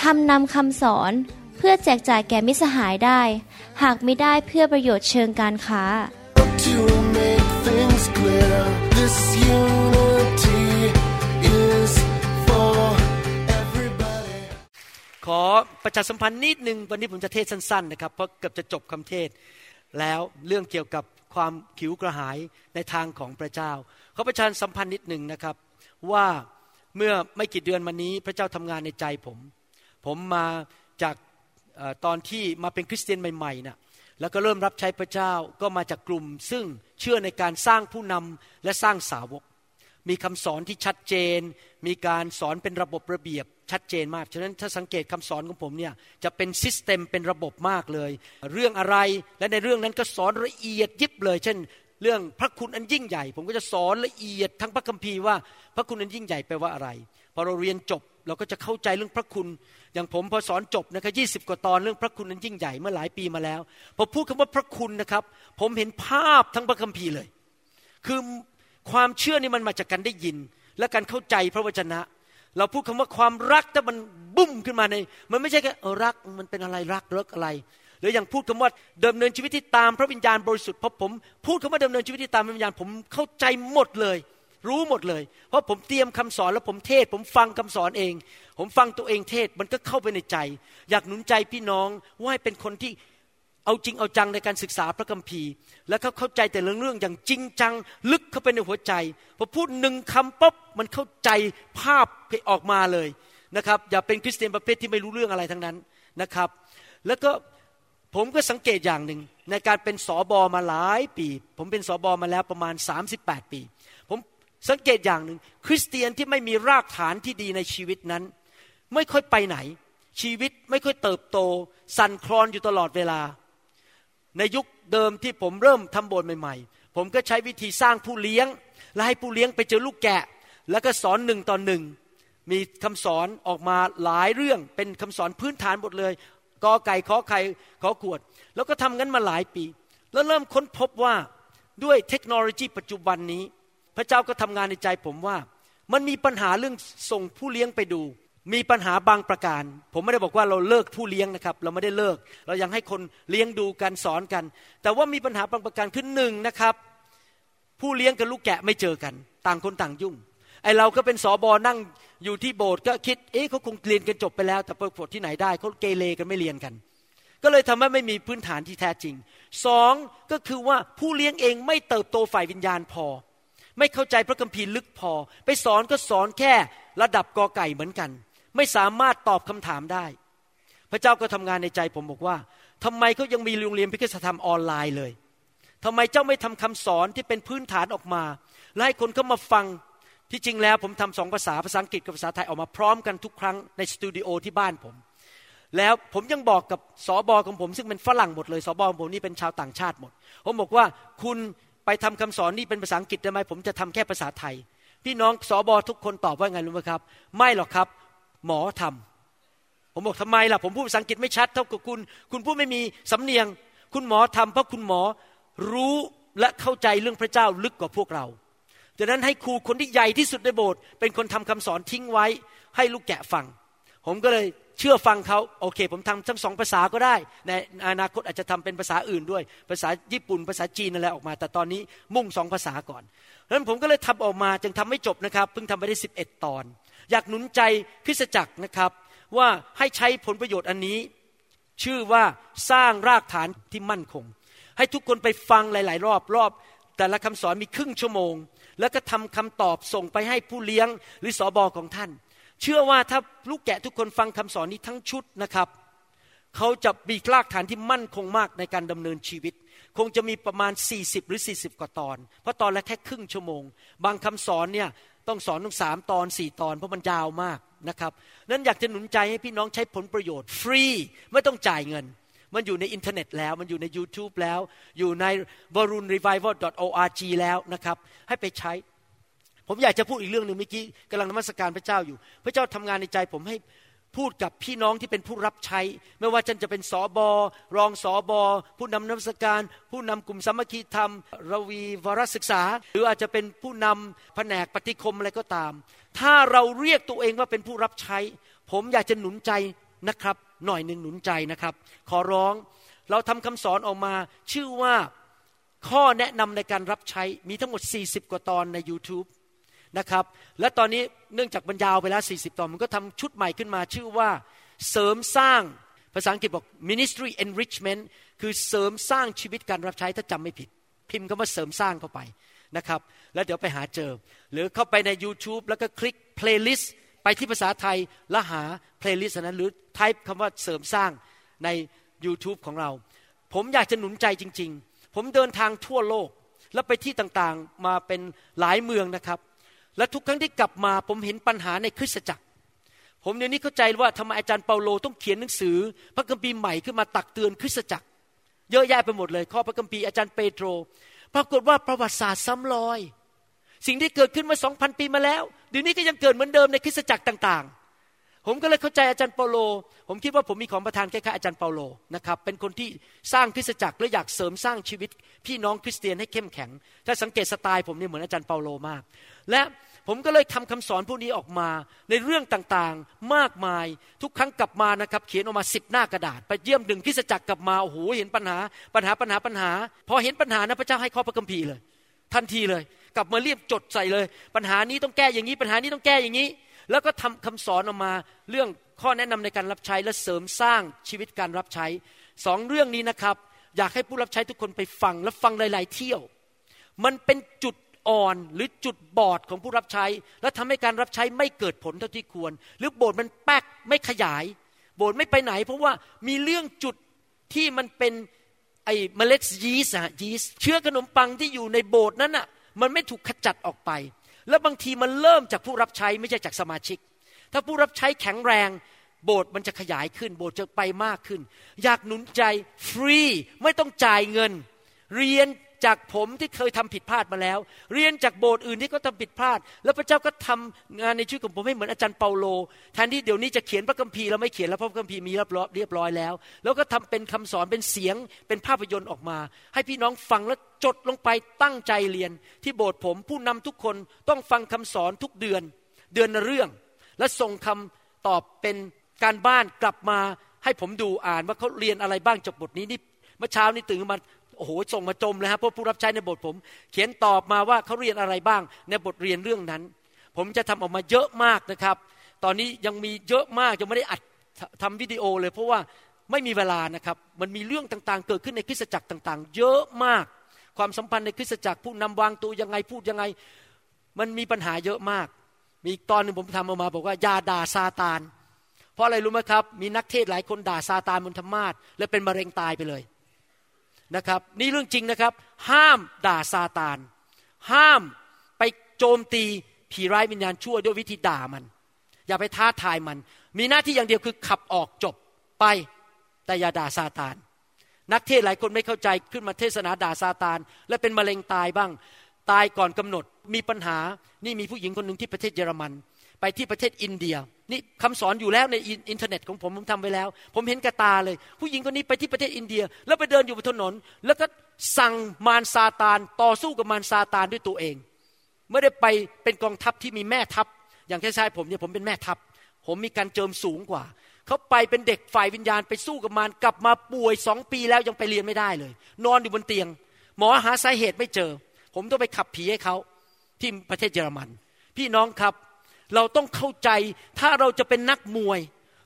ทำนำคำสอนเพื่อแจกจ่ายแก่มิสหายได้ หากไม่ได้เพื่อประโยชน์เชิงการค้า To make things clear, this unity is for everybody. ขอประชาสัมพันธ์นิดนึงวันนี้ผมจะเทศสั้นๆนะครับเพราะเกือบจะจบคำเทศ แล้วเรื่องเกี่ยวกับความขิวกระหายในทางของพระเจ้าขอประชาสัมพันธ์นิดหนึ่งนะครับ ว่าเมื่อไม่กี่เดือนมานี้พระเจ้าทำงานในใจผม ผมมาจากตอนที่มาเป็นคริสเตียนใหม่ๆนะแล้วก็เริ่มรับใช้พระเจ้าก็มาจากกลุ่ม ซึ่งเชื่อในการสร้างผู้นำและสร้างสาวก มีคำสอนที่ชัดเจน มีการสอนเป็นระบบระเบียบชัดเจนมาก ฉะนั้นถ้าสังเกตคำสอนของผมเนี่ยจะเป็นซิสเต็มเป็นระบบมากเลย เรื่องอะไรและในเรื่องนั้นก็สอนละเอียดยิบเลย เช่น เรื่องพระคุณอันยิ่งใหญ่ ผมก็จะสอนละเอียดทั้งพระคัมภีร์ว่า พระคุณอันยิ่งใหญ่แปลว่าอะไร พอเราเรียนจบ เราก็จะเข้าใจเรื่องพระคุณ อย่างผมพอสอนจบนะครับยีกว่าตอนเรื่องพระคุณอันยิ่งใหญ่เมื่อหลายปีมาแล้วพอพูดคำว่าพระคุณนะครับ ผมเห็นภาพทั้งพระคัมภีร์เลย คือความเชื่อนี่มันมาจากการได้ยิน และการเข้าใจพระวจนะ เราพูดคำว่าความรักแต่มันบุ้มขึ้นมาใน มันไม่ใช่แค่รักมันเป็นอะไรรักเลิกอะไรหรืออย่างพูดคำว่าดำเนินชีวิตที่ตามพระวิญญาณบริสุทธิ์พราะผม พูดคำว่าดำเนินชีวิตที่ตามพระวิญญาณผมเข้าใจหมดเลย รู้หมดเลย เพราะผมเตรียมคำสอนแล้วผมเทศ ผมฟังคำสอนเอง ผมฟังตัวเองเทศมันก็เข้าไปในใจ อยากหนุนใจพี่น้องว่าให้เป็นคนที่เอาจริงเอาจังในการศึกษาพระคัมภีร์ แล้วเขาเข้าใจแต่เรื่องเรื่องอย่างจริงจัง ลึกเข้าไปในหัวใจพอพูดหนึ่งคำปุ๊บมันเข้าใจภาพออกมาเลยนะครับ อย่าเป็นคริสเตียนประเภทที่ไม่รู้เรื่องอะไรทั้งนั้นนะครับ แล้วก็ผมก็สังเกตอย่างหนึ่งในการเป็นสอบอมาหลายปี ผมเป็นสอบอมาแล้วประมาณ 38 ปี สังเกตอย่างหนึ่งคริสเตียนที่ไม่มีรากฐานที่ดีในชีวิตนั้น ไม่ค่อยไปไหน ชีวิตไม่ค่อยเติบโต สั่นคลอนอยู่ตลอดเวลา ในยุคเดิมที่ผมเริ่มทำโบสถ์ใหม่ๆ ผมก็ใช้วิธีสร้างผู้เลี้ยง และให้ผู้เลี้ยงไปเจอลูกแกะ แล้วก็สอนหนึ่งต่อหนึ่งมีคำสอนออกมาหลายเรื่องเป็นคำสอนพื้นฐานหมดเลยกอไก่ขอไข่ขอขวด แล้วก็ทำงั้นมาหลายปี แล้วเริ่มค้นพบว่าด้วยเทคโนโลยีปัจจุบันนี้ พระเจ้าก็ทำงานในใจผมว่า มันมีปัญหาเรื่องส่งผู้เลี้ยงไปดู มีปัญหาบางประการ ผมไม่ได้บอกว่าเราเลิกผู้เลี้ยงนะครับ เราไม่ได้เลิก เรายังให้คนเลี้ยงดูกันสอนกัน แต่ว่ามีปัญหาบางประการคือหนึ่งนะครับ ผู้เลี้ยงกับลูกแกะไม่เจอกัน ต่างคนต่างยุ่งไอเราก็เป็นสอบอนั่งอยู่ที่โบสถ์ก็คิด เอ๊ะเขาคงเรียนกันจบไปแล้ว แต่ปรากฏที่ไหนได้เขาเกเรกันไม่เรียนกัน ก็เลยทำให้ไม่มีพื้นฐานที่แท้จริงสองก็คือว่าผู้เลี้ยงเองไม่เติบโตฝ่ายวิญญาณพอ ไม่เข้าใจพระคัมภีร์ลึกพอ ไปสอนก็สอนแค่ระดับกอไก่เหมือนกัน ไม่สามารถตอบคำถามได้ พระเจ้าก็ทำงานในใจผมบอกว่าทำไมเขายังมีโรงเรียนพิคสธรรมออนไลน์เลยทำไมเจ้าไม่ทำคำสอนที่เป็นพื้นฐานออกมา และให้คนเข้ามาฟังที่จริงแล้วผมทำสองภาษาภาษาอังกฤษกับภาษาไทยออกมาพร้อมกันทุกครั้งในสตูดิโอที่บ้านผม แล้วผมยังบอกกับสอบอของผมซึ่งเป็นฝรั่งหมดเลยสอบอของผมนี่เป็นชาวต่างชาติหมด ผมบอกว่าคุณ ไปทำคำสอนนี่เป็นภาษาอังกฤษได้ไหมผมจะทำแค่ภาษาไทย พี่น้องสอบอทุกคนตอบว่าไงรู้ไหมครับ ไม่หรอกครับ หมอทำผมบอกทำไมล่ะ ผมพูดภาษาอังกฤษไม่ชัดเท่ากับคุณ คุณพูดไม่มีสำเนียง คุณหมอทำเพราะคุณหมอรู้และเข้าใจเรื่องพระเจ้าลึกกว่าพวกเราดังนั้นให้ครูคนที่ใหญ่ที่สุดในโบสถ์เป็นคนทำคำสอนทิ้งไว้ ให้ลูกแกะฟัง ผมก็เลย เชื่อฟังเขาโอเค ผมทำทั้งสองภาษาก็ได้ ในอนาคตอาจจะทำเป็นภาษาอื่นด้วย ภาษาญี่ปุ่น ภาษาจีนอะไรออกมา แต่ตอนนี้มุ่งสองภาษาก่อนดังนั้นผมก็เลยทำออกมาจึงทำไม่จบนะครับ เพิ่งทำไปได้สิบเอ็ดตอน อยากหนุนใจคริสจักรนะครับ ว่าให้ใช้ผลประโยชน์อันนี้ ชื่อว่าสร้างรากฐานที่มั่นคง ให้ทุกคนไปฟังหลาย ๆ รอบรอบ แต่ละคำสอนมีครึ่งชั่วโมง แล้วก็ทำคำตอบส่งไปให้ผู้เลี้ยงหรือสอบอของท่าน เชื่อว่าถ้าลูกแกะทุกคนฟังคำสอนนี้ทั้งชุดนะครับ เขาจะมีรากฐานที่มั่นคงมากในการดำเนินชีวิต คงจะมีประมาณ 40 หรือ 40 กว่าตอน เพราะตอนละแค่ครึ่งชั่วโมง บางคำสอนเนี่ยต้องสอนต้องสามตอนสี่ตอนเพราะมันยาวมากนะครับนั้นอยากจะหนุนใจให้พี่น้องใช้ผลประโยชน์ฟรีไม่ต้องจ่ายเงิน มันอยู่ในอินเทอร์เน็ตแล้ว มันอยู่ใน YouTube แล้ว อยู่ใน v a r u n revival org แล้วนะครับ ให้ไปใช้ ผมอยากจะพูดอีกเรื่องหนึ่งเมื่อกี้กำลังนมัสการพระเจ้าอยู่ พระเจ้าทำงานในใจผมให้พูดกับพี่น้องที่เป็นผู้รับใช้ ไม่ว่าจะเป็นสอบอรองสอบอผู้นำนมัสการ ผู้นำกลุ่มสามัคคีธรรม ระวีวรศึกษา หรืออาจจะเป็นผู้นำแผนกปฏิคมอะไรก็ตาม ถ้าเราเรียกตัวเองว่าเป็นผู้รับใช้ ผมอยากจะหนุนใจนะครับ หน่อยหนึ่งหนุนใจนะครับ ขอร้องเราทำคำสอนออกมา ชื่อว่าข้อแนะนำในการรับใช้มีทั้งหมด 40 กว่าตอนใน YouTube นะครับ และตอนนี้เนื่องจากบรรยาวไปแล้ว 40 ตอนมันก็ทำชุดใหม่ขึ้นมาชื่อว่าเสริมสร้างภาษาอังกฤษบอก ministry enrichment คือเสริมสร้างชีวิตการรับใช้ถ้าจำไม่ผิด พิมพ์คำว่าเสริมสร้างเข้าไปนะครับ แล้วเดี๋ยวไปหาเจอ หรือเข้าไปใน YouTube แล้วก็คลิก playlist ไปที่ภาษาไทยแล้วหา playlist นั้นหรือ type คำว่าเสริมสร้างใน YouTube ของเรา ผมอยากจะหนุนใจจริง ๆ ผมเดินทางทั่วโลก แล้วไปที่ต่างๆมาเป็นหลายเมืองนะครับ และทุกครั้งที่กลับมาผมเห็นปัญหาในคริสตจักร ผมเดี๋ยวนี้เข้าใจว่าทำไมอาจารย์เปาโลต้องเขียนหนังสือ พระคัมภีร์ใหม่ขึ้นมาตักเตือนคริสตจักร เยอะแยะไปหมดเลย ข้อพระคัมภีร์อาจารย์เปโตร ปรากฏว่าประวัติศาสตร์ซ้ำรอย สิ่งที่เกิดขึ้นมาสองพันปีมาแล้วเดี๋ยวนี้ก็ยังเกิดเหมือนเดิมในคริสตจักรต่างๆ ผมก็เลยเข้าใจอาจารย์เปาโล ผมคิดว่าผมมีของประทานคล้ายๆอาจารย์เปาโลนะครับ เป็นคนที่สร้างคริสตจักรและอยากเสริมสร้างชีวิต พี่น้องคริสเตียนให้เข้มแข็ง ถ้าสังเกตสไตล์ผมนี่เหมือนอาจารย์เปาโลมาก และผมก็เลยทำคำสอนพวกนี้ออกมาในเรื่องต่างๆมากมาย ทุกครั้งกลับมานะครับ เขียนออกมาสิบหน้ากระดาษ ไปเยี่ยมดึงคริสตจักรกลับมาโอ้โหเห็นปัญหาปัญหาปัญหาปัญหา พอเห็นปัญหานะพระเจ้าให้ข้อพระคัมภีร์เลย ทันทีเลย กลับมาเรียบจดใส่เลย ปัญหานี้ต้องแก้อย่างนี้ปัญหานี้ต้องแก้อย่างนี้ แล้วก็ทำคำสอนออกมาเรื่องข้อแนะนำในการรับใช้และเสริมสร้างชีวิตการรับใช้สองเรื่องนี้นะครับ อยากให้ผู้รับใช้ทุกคนไปฟังและฟังหลาย ๆ เที่ยว มันเป็นจุดอ่อนหรือจุดบอดของผู้รับใช้ แล้วทำให้การรับใช้ไม่เกิดผลเท่าที่ควร หรือโบสถ์มันแป๊กไม่ขยาย โบสถ์ไม่ไปไหน เพราะว่ามีเรื่องจุดที่มันเป็นไอ้เมล็ดยีสต์อะยีสต์เชื้อขนมปังที่อยู่ในโบสถ์นั้นอะมันไม่ถูกขจัดออกไป แล้วบางทีมันเริ่มจากผู้รับใช้ไม่ใช่จากสมาชิก ถ้าผู้รับใช้แข็งแรง โบสถ์มันจะขยายขึ้น โบสถ์จะไปมากขึ้น อยากหนุนใจฟรีไม่ต้องจ่ายเงิน เรียน จากผมที่เคยทำผิดพลาดมาแล้ว เรียนจากโบสถ์อื่นที่เขาทาผิดพลาด แล้วพระเจ้าก็ทำงานในชีวิตของผมให้เหมือนอาจารย์เปาโลแทนที่เดี๋ยวนี้จะเขียนพระคัมภีร์แล้วไม่เขียนแล้วพระคัมภีร์มีเรียบร้อยเรียบร้อยแล้ว แล้วก็ทำเป็นคำสอนเป็นเสียงเป็นภาพยนตร์ออกมา ให้พี่น้องฟังแล้วจดลงไปตั้งใจเรียน ที่โบสถ์ผมผู้นำทุกคนต้องฟังคำสอนทุกเดือน เดือนเรื่อง และส่งคำตอบเป็นการบ้านกลับมาให้ผมดูอ่านว่าเขาเรียนอะไรบ้างจากบทนี้นี่เมื่อเช้านี้ตื่นมา โอ้โหส่งมาจมเลยครับเพราะผู้รับใช้ในบทผม เขียนตอบมาว่าเขาเรียนอะไรบ้างในบทเรียนเรื่องนั้น ผมจะทำออกมาเยอะมากนะครับ ตอนนี้ยังมีเยอะมากยังไม่ได้อัดทำวิดีโอเลย เพราะว่าไม่มีเวลานะครับมันมีเรื่องต่างๆ เกิดขึ้นในคริสตจักรต่าง ๆ เยอะมาก ความสัมพันธ์ในคริสตจักรผู้นำวางตัวยังไงพูดยังไง มันมีปัญหาเยอะมาก มีตอนหนึ่งผมทำออกมาบอกว่ายาด่าซาตาน เพราะอะไรรู้ไหมครับ มีนักเทศหลายคนด่าซาตานบนธรรมาทและเป็นมะเร็งตายไปเลย นะครับนี่เรื่องจริงนะครับ ห้ามด่าซาตาน ห้ามไปโจมตีผีร้ายวิญญาณชั่วด้วยวิธีด่ามัน อย่าไปท้าทายมัน มีหน้าที่อย่างเดียวคือขับออกจบไปแต่อย่าด่าซาตาน นักเทศหลายคนไม่เข้าใจขึ้นมาเทศนาด่าซาตาน และเป็นมะเร็งตายบ้าง ตายก่อนกำหนดมีปัญหานี่มีผู้หญิงคนหนึ่งที่ประเทศเยอรมัน ไปที่ประเทศอินเดีย นี่คำสอนอยู่แล้วในอินเทอร์เน็ตของผมผมทำไว้แล้ว ผมเห็นกระตาเลย ผู้หญิงคนนี้ไปที่ประเทศอินเดีย แล้วไปเดินอยู่บนถนน แล้วก็สั่งมารซาตานต่อสู้กับมารซาตานด้วยตัวเอง ไม่ได้ไปเป็นกองทัพที่มีแม่ทัพ อย่างคล้ายๆผมเนี่ยผมเป็นแม่ทัพ ผมมีการเจิมสูงกว่าเขาไปเป็นเด็กฝ่ายวิญญาณไปสู้กับมารกลับมาป่วยสองปีแล้วยังไปเรียนไม่ได้เลย นอนอยู่บนเตียง หมอหาสาเหตุไม่เจอ ผมต้องไปขับผีให้เขาที่ประเทศเยอรมัน พี่น้องครับ เราต้องเข้าใจถ้าเราจะเป็นนักมวย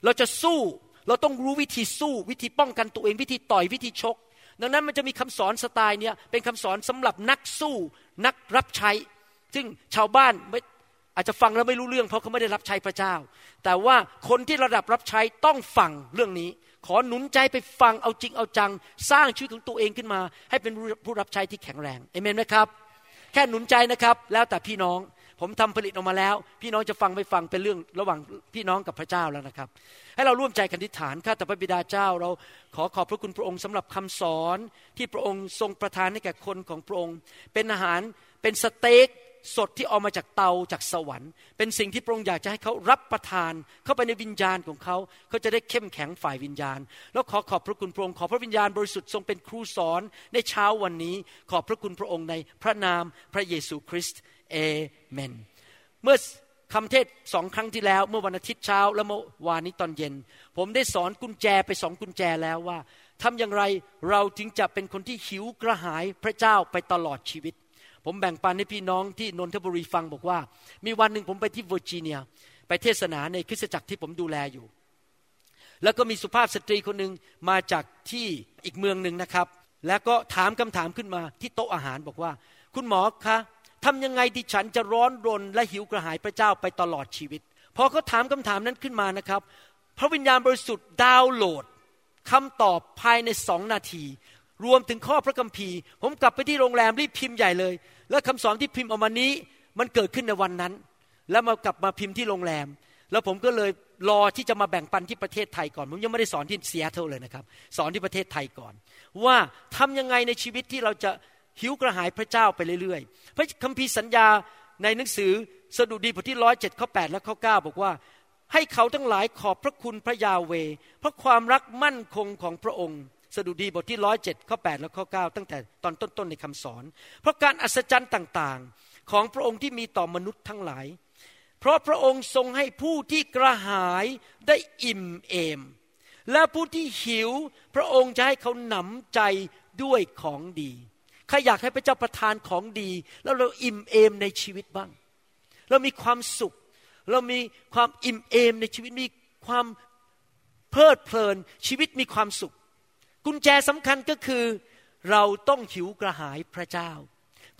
เราจะสู้ เราต้องรู้วิธีสู้ วิธีป้องกันตัวเองวิธีต่อยวิธีชก ดังนั้นมันจะมีคำสอนสไตล์เนี้ยเป็นคำสอนสำหรับนักสู้ นักรับใช้ ซึ่งชาวบ้านไม่อาจจะฟังแล้วไม่รู้เรื่อง เพราะเขาไม่ได้รับใช้พระเจ้า แต่ว่าคนที่ระดับรับใช้ต้องฟังเรื่องนี้ ขอหนุนใจไปฟังเอาจริงเอาจัง สร้างชีวิตของตัวเองขึ้นมา ให้เป็นผู้รับใช้ที่แข็งแรงเอเมนไหมครับ แค่หนุนใจนะครับ แล้วแต่พี่น้อง ผมทำผลิตออกมาแล้ว พี่น้องจะฟังไม่ฟังเป็นเรื่องระหว่างพี่น้องกับพระเจ้าแล้วนะครับ ให้เราร่วมใจกันอธิฐานข้าแต่พระบิดาเจ้า เราขอขอบพระคุณพระองค์สำหรับคำสอนที่พระองค์ทรงประทานให้แก่คนของพระองค์ เป็นอาหารเป็นสเต็กสดที่ออกมาจากเตาจากสวรรค์ เป็นสิ่งที่พระองค์อยากจะให้เขารับประทาน เข้าไปในวิญญาณของเขา เขาจะได้เข้มแข็งฝ่ายวิญญาณ แล้วขอขอบพระคุณพระองค์ขอพระวิญญาณบริสุทธิ์ทรงเป็นครูสอนในเช้าวันนี้ ขอบพระคุณพระองค์ในพระนามพระเยซูคริสต์ เอเมน เมื่อคำเทศสองครั้งที่แล้วเมื่อวันอาทิตย์เช้า และเมื่อวานนี้ตอนเย็น ผมได้สอนกุญแจไปสองกุญแจแล้วว่าทำอย่างไรเราจึงจะเป็นคนที่หิวกระหายพระเจ้าไปตลอดชีวิต ผมแบ่งปันให้พี่น้องที่นนทบุรีฟังบอกว่า มีวันหนึ่งผมไปที่เวอร์จิเนีย ไปเทศนาในคริสตจักรที่ผมดูแลอยู่ แล้วก็มีสุภาพสตรีคนหนึ่งมาจากที่อีกเมืองหนึ่งนะครับ แล้วก็ถามคำถามขึ้นมาที่โต๊ะอาหารบอกว่า คุณหมอคะ ทำยังไงดิฉันจะร้อนรนและหิวกระหายพระเจ้าไปตลอดชีวิต พอเขาถามคำถามนั้นขึ้นมานะครับ พระวิญญาณบริสุทธิ์ดาวน์โหลดคำตอบภายในสองนาที รวมถึงข้อพระคัมภีร์ ผมกลับไปที่โรงแรมรีบพิมพ์ใหญ่เลย แล้วคำสอนที่พิมพ์ออกมานี้มันเกิดขึ้นในวันนั้น แล้วมากลับมาพิมพ์ที่โรงแรม แล้วผมก็เลยรอที่จะมาแบ่งปันที่ประเทศไทยก่อน ผมยังไม่ได้สอนที่เซียเท่าเลยนะครับ สอนที่ประเทศไทยก่อน ว่าทำยังไงในชีวิตที่เราจะ หิวกระหายพระเจ้าไปเรื่อยๆ พระคัมภีร์สัญญาในหนังสือสดุดีบทที่ร้อยเจ็ดข้อแปดและข้อเก้าบอกว่า ให้เขาทั้งหลายขอบพระคุณพระยาเว เพราะความรักมั่นคงของพระองค์สดุดีบทที่ร้อยเจ็ดข้อแปดและข้อเก้าตั้งแต่ตอนต้นๆในคำสอน เพราะการอัศจรรย์ต่างๆ ของพระองค์ที่มีต่อมนุษย์ทั้งหลาย เพราะพระองค์ทรงให้ผู้ที่กระหายได้อิ่มเอม และผู้ที่หิว พระองค์จะให้เขาหนำใจด้วยของดี ใครอยากให้พระเจ้าประทานของดี แล้วเราอิ่มเอมในชีวิตบ้าง เรามีความสุข เรามีความอิ่มเอมในชีวิตมีความเพลิดเพลินชีวิตมีความสุข กุญแจสำคัญก็คือเราต้องหิวกระหายพระเจ้า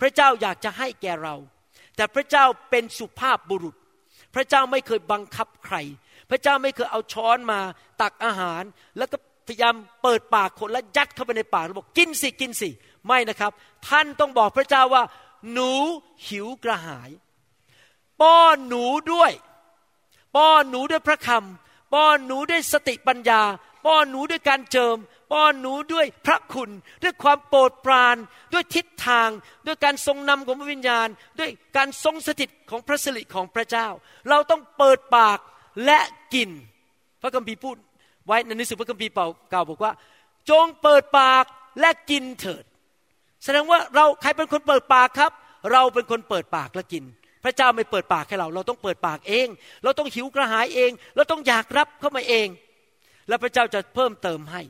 พระเจ้าอยากจะให้แก่เรา แต่พระเจ้าเป็นสุภาพบุรุษ พระเจ้าไม่เคยบังคับใคร พระเจ้าไม่เคยเอาช้อนมาตักอาหาร แล้วก็พยายามเปิดปากคนแล้วยัดเข้าไปในปากแล้วบอกกินสิกินสิ ไม่นะครับ ท่านต้องบอกพระเจ้าว่า หนูหิวกระหาย ป้อนหนูด้วย ป้อนหนูด้วยพระคำป้อนหนูด้วยสติปัญญา ป้อนหนูด้วยการเจิม ป้อนหนูด้วยพระคุณ ด้วยความโปรดปราน ด้วยทิศทาง ด้วยการทรงนำของพระวิญญาณ ด้วยการทรงสถิตของพระสิริของพระเจ้า เราต้องเปิดปากและกิน พระคัมภีร์พูดไว้ในหนังสือพระคัมภีร์เก่าบอกว่า จงเปิดปากและกินเถิด แสดงว่าเราใครเป็นคนเปิดปากครับ เราเป็นคนเปิดปากและกิน พระเจ้าไม่เปิดปากให้เรา เราต้องเปิดปากเอง เราต้องหิวกระหายเอง เราต้องอยากรับเข้ามาเอง แล้วพระเจ้าจะเพิ่มเติมให้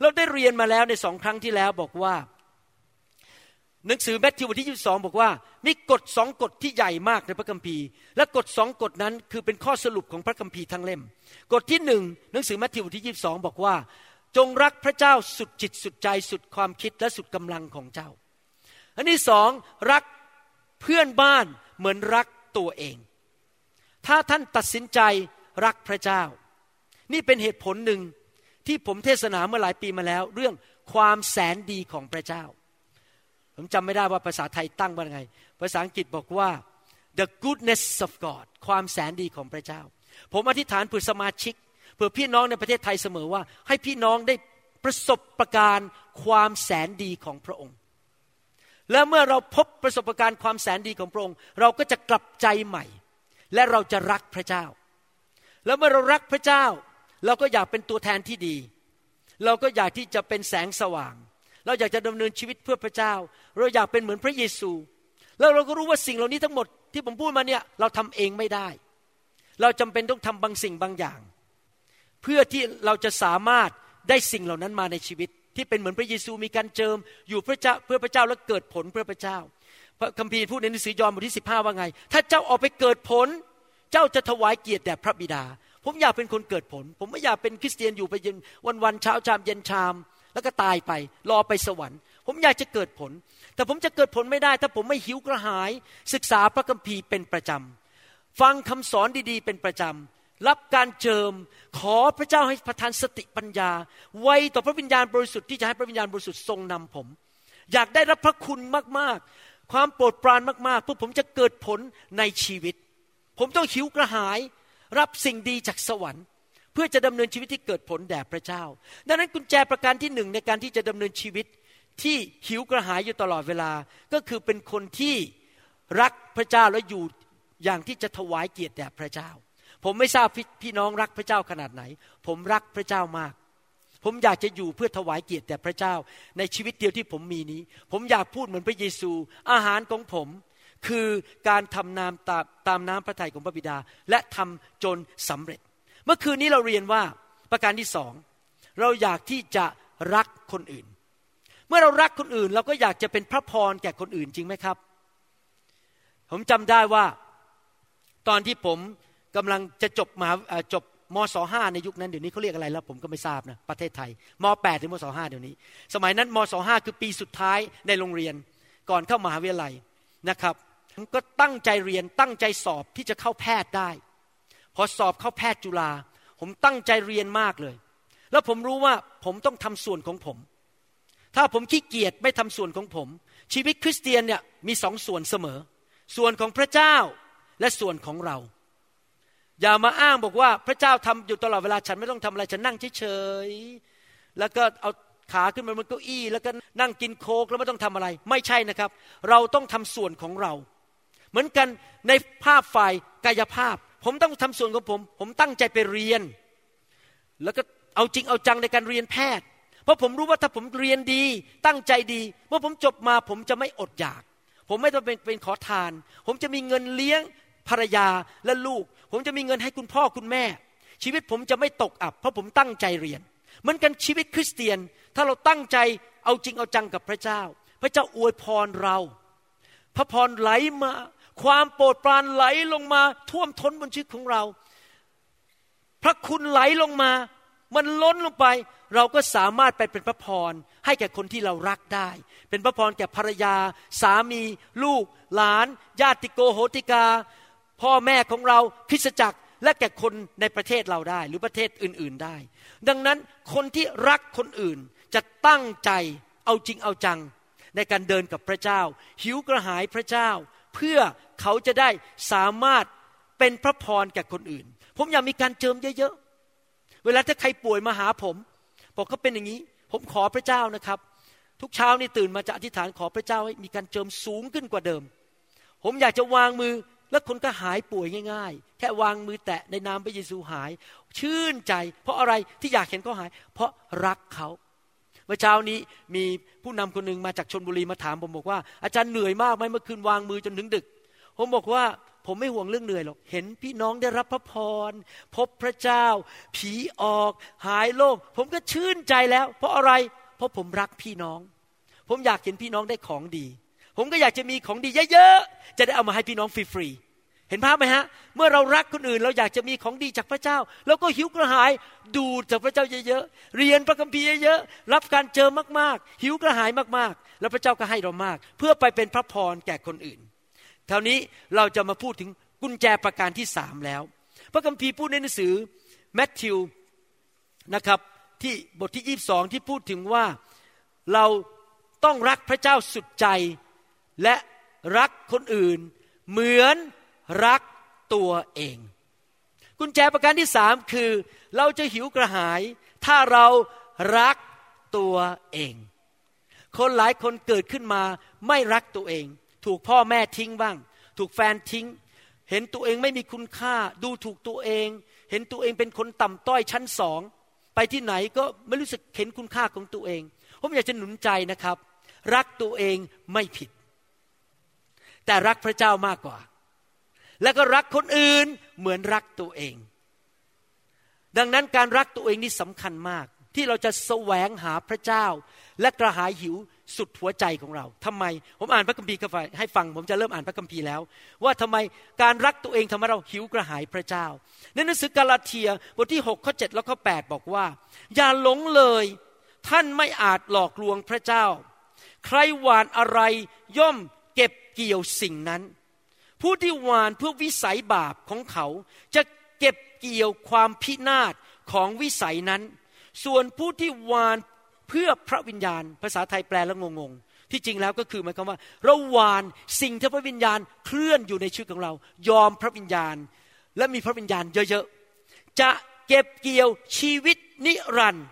เราได้เรียนมาแล้วในสองครั้งที่แล้วบอกว่า หนังสือแมทธิวบทที่22บอกว่า มีกฎสองกฎที่ใหญ่มากในพระคัมภีร์ และกฎสองกฎนั้นคือเป็นข้อสรุปของพระคัมภีร์ทั้งเล่ม กฎที่หนึ่งหนังสือแมทธิวบทที่22บอกว่า จงรักพระเจ้าสุดจิตสุดใจสุดความคิดและสุดกำลังของเจ้า อันที่สองรักเพื่อนบ้านเหมือนรักตัวเอง ถ้าท่านตัดสินใจรักพระเจ้า นี่เป็นเหตุผลหนึ่งที่ผมเทศนาเมื่อหลายปีมาแล้ว เรื่องความแสนดีของพระเจ้า ผมจำไม่ได้ว่าภาษาไทยตั้งว่าไง ภาษาอังกฤษบอกว่า the goodness of God ความแสนดีของพระเจ้า ผมอธิษฐานเพื่อสมาชิก เพื่อพี่น้องในประเทศไทยเสมอว่า ให้พี่น้องได้ประสบประการความแสนดีของพระองค์ และเมื่อเราพบประสบการณ์ความแสนดีของพระองค์ เราก็จะกลับใจใหม่ และเราจะรักพระเจ้า แล้วเมื่อเรารักพระเจ้า เราก็อยากเป็นตัวแทนที่ดี เราก็อยากที่จะเป็นแสงสว่าง เราอยากจะดำเนินชีวิตเพื่อพระเจ้า เราอยากเป็นเหมือนพระเยซู แล้วเราก็รู้ว่าสิ่งเหล่านี้ทั้งหมดที่ผมพูดมาเนี่ยเราทำเองไม่ได้ เราจำเป็นต้องทำบางสิ่งบางอย่าง เพื่อที่เราจะสามารถได้สิ่งเหล่านั้นมาในชีวิต ที่เป็นเหมือนพระเยซูมีการเจิมอยู่พระเจ้าเพื่อพระเจ้าแล้วเกิดผลเพื่อพระเจ้า พระคัมภีร์พูดในหนังสือยอห์นบทที่สิบห้าว่าไง ถ้าเจ้าออกไปเกิดผล เจ้าจะถวายเกียรติแด่พระบิดา ผมอยากเป็นคนเกิดผล ผมไม่อยากเป็นคริสเตียนอยู่ไปเย็นวันวันเช้าชามเย็นชาม แล้วก็ตายไปรอไปสวรรค์ ผมอยากจะเกิดผล แต่ผมจะเกิดผลไม่ได้ ถ้าผมไม่หิวกระหาย ศึกษาพระคัมภีร์เป็นประจำฟังคำสอนดีๆ เป็นประจำ รับการเจิม ขอพระเจ้าให้ประทานสติปัญญา ไวต่อพระวิญญาณบริสุทธิ์ที่จะให้พระวิญญาณบริสุทธิ์ทรงนำผม อยากได้รับพระคุณมากๆ ความโปรดปรานมากๆ เพื่อผมจะเกิดผลในชีวิต ผมต้องหิวกระหาย รับสิ่งดีจากสวรรค์ เพื่อจะดำเนินชีวิตที่เกิดผลแด่พระเจ้า ดังนั้นกุญแจประการที่หนึ่งในการที่จะดำเนินชีวิตที่หิวกระหายอยู่ตลอดเวลา ก็คือเป็นคนที่รักพระเจ้าและอยู่อย่างที่จะถวายเกียรติแด่พระเจ้า ผมไม่ทราบพี่พี่น้องรักพระเจ้าขนาดไหน ผมรักพระเจ้ามาก ผมอยากจะอยู่เพื่อถวายเกียรติแด่พระเจ้า ในชีวิตเดียวที่ผมมีนี้ ผมอยากพูดเหมือนพระเยซู อาหารของผมคือการทำนามตามตามน้ำพระทัยของพระบิดา และทำจนสำเร็จ เมื่อคืนนี้เราเรียนว่าประการที่สองเราอยากที่จะรักคนอื่น เมื่อเรารักคนอื่น เราก็อยากจะเป็นพระพรแก่คนอื่นจริงไหมครับ ผมจำได้ว่า ตอนที่ผม กำลังจะจบมาจบมศห้าในยุคนั้นเดี๋ยวนี้เขาเรียกอะไรแล้วผมก็ไม่ทราบนะประเทศไทยมแปดถึงมศห้าเดี๋ยวนี้ สมัยนั้นมศห้าคือปีสุดท้ายในโรงเรียน ก่อนเข้ามหาวิทยาลัยนะครับผมก็ตั้งใจเรียนตั้งใจสอบที่จะเข้าแพทย์ได้ พอสอบเข้าแพทย์จุฬาผมตั้งใจเรียนมากเลย แล้วผมรู้ว่าผมต้องทำส่วนของผม ถ้าผมขี้เกียจไม่ทำส่วนของผม ชีวิตคริสเตียนเนี่ยมีสองส่วนเสมอ ส่วนของพระเจ้าและส่วนของเรา อย่ามาอ้างบอกว่าพระเจ้าทำอยู่ตลอดเวลาฉันไม่ต้องทำอะไรฉันนั่งเฉยๆแล้วก็เอาขาขึ้นมาบนเก้าอี้ แล้วก็นั่งกินโค้กแล้วไม่ต้องทำอะไร ไม่ใช่นะครับ เราต้องทำส่วนของเรา เหมือนกันในภาพฝ่ายกายภาพ ผมต้องทำส่วนของผม ผมตั้งใจไปเรียน แล้วก็เอาจริงเอาจังในการเรียนแพทย์ เพราะผมรู้ว่าถ้าผมเรียนดี ตั้งใจดีเมื่อผมจบมาผมจะไม่อดอยาก ผมไม่ต้องเป็นเป็นขอทาน ผมจะมีเงินเลี้ยงภรรยาและลูก ผมจะมีเงินให้คุณพ่อคุณแม่ ชีวิตผมจะไม่ตกอับ เพราะผมตั้งใจเรียน เหมือนกันชีวิตคริสเตียน ถ้าเราตั้งใจเอาจริงเอาจังกับพระเจ้า พระเจ้าอวยพรเรา พระพรไหลมา ความโปรดปรานไหลลงมาท่วมท้นบนชีวิตของเรา พระคุณไหลลงมา มันล้นลงไป เราก็สามารถไปเป็นพระพรให้แก่คนที่เรารักได้ เป็นพระพรแก่ภรรยา สามี ลูก หลาน ญาติโกโหติกา พ่อแม่ของเราคริสตจักรและแก่คนในประเทศเราได้ หรือประเทศอื่นๆได้ ดังนั้นคนที่รักคนอื่นจะตั้งใจเอาจริงเอาจัง ในการเดินกับพระเจ้า หิวกระหายพระเจ้า เพื่อเขาจะได้สามารถเป็นพระพรแก่คนอื่น ผมอยากมีการเจิมเยอะๆ เวลาถ้าใครป่วยมาหาผม บอกเขาเป็นอย่างนี้ ผมขอพระเจ้านะครับ ทุกเช้านี่ตื่นมาจะอธิษฐานขอพระเจ้าให้มีการเจิมสูงขึ้นกว่าเดิม ผมอยากจะวางมือ แล้วคนก็หายป่วยง่ายๆ แค่วางมือแตะในนามพระเยซูหาย ชื่นใจ เพราะอะไรที่อยากเห็นเขาหาย เพราะรักเขาเมื่อเช้านี้มีผู้นำคนหนึ่งมาจากชนบุรีมาถามผมบอกว่า อาจารย์เหนื่อยมากไหมเมื่อคืนวางมือจนถึงดึก ผมบอกว่าผมไม่ห่วงเรื่องเหนื่อยหรอก เห็นพี่น้องได้รับพระพร พบพระเจ้า ผีออก หายโรคผมก็ชื่นใจแล้ว เพราะอะไร เพราะผมรักพี่น้อง ผมอยากเห็นพี่น้องได้ของดี ผมก็อยากจะมีของดีเยอะๆ จะได้เอามาให้พี่น้องฟรีๆ เห็นภาพไหมฮะ เมื่อเรารักคนอื่นเราอยากจะมีของดีจากพระเจ้าเราก็หิวกระหายดูจากพระเจ้าเยอะๆ เรียนพระคัมภีร์เยอะๆ รับการเจอมากๆ หิวกระหายมากๆ แล้วพระเจ้าก็ให้เรามาก เพื่อไปเป็นพระพรแก่คนอื่นเท่านี้เราจะมาพูดถึงกุญแจประการที่สามแล้ว พระคัมภีร์พูดในหนังสือแมทธิวนะครับที่บทที่ยีบสองที่พูดถึงว่าเราต้องรักพระเจ้าสุดใจ และรักคนอื่น เหมือนรักตัวเอง กุญแจประการที่สามคือ เราจะหิวกระหาย ถ้าเรารักตัวเอง คนหลายคนเกิดขึ้นมาไม่รักตัวเอง ถูกพ่อแม่ทิ้งบ้าง ถูกแฟนทิ้ง เห็นตัวเองไม่มีคุณค่า ดูถูกตัวเอง เห็นตัวเองเป็นคนต่ำต้อยชั้นสองไปที่ไหนก็ไม่รู้สึกเห็นคุณค่าของตัวเอง ผมอยากจะหนุนใจนะครับ รักตัวเองไม่ผิด แต่รักพระเจ้ามากกว่า แล้วก็รักคนอื่นเหมือนรักตัวเอง ดังนั้นการรักตัวเองนี่สำคัญมาก ที่เราจะแสวงหาพระเจ้า และกระหายหิวสุดหัวใจของเราทำไม ผมอ่านพระคัมภีร์ให้ฟัง ผมจะเริ่มอ่านพระคัมภีร์แล้ว ว่าทำไมการรักตัวเองทำให้เราหิวกระหายพระเจ้า ในหนังสือกาลาเทียบทที่6ข้อ7แล้วข้อ8บอกว่า อย่าหลงเลยท่านไม่อาจหลอกลวงพระเจ้า ใครหวานอะไรย่อม เกี่ยวสิ่งนั้น ผู้ที่หวานเพื่อวิสัยบาปของเขา จะเก็บเกี่ยวความพินาศของวิสัยนั้น ส่วนผู้ที่หวานเพื่อพระวิญญาณ ภาษาไทยแปลแล้วงงๆ ที่จริงแล้วก็คือหมายความว่า เราหวานสิ่งที่พระวิญญาณเคลื่อนอยู่ในชีวิตของเรา ยอมพระวิญญาณ และมีพระวิญญาณเยอะๆ จะเก็บเกี่ยวชีวิตนิรันดร์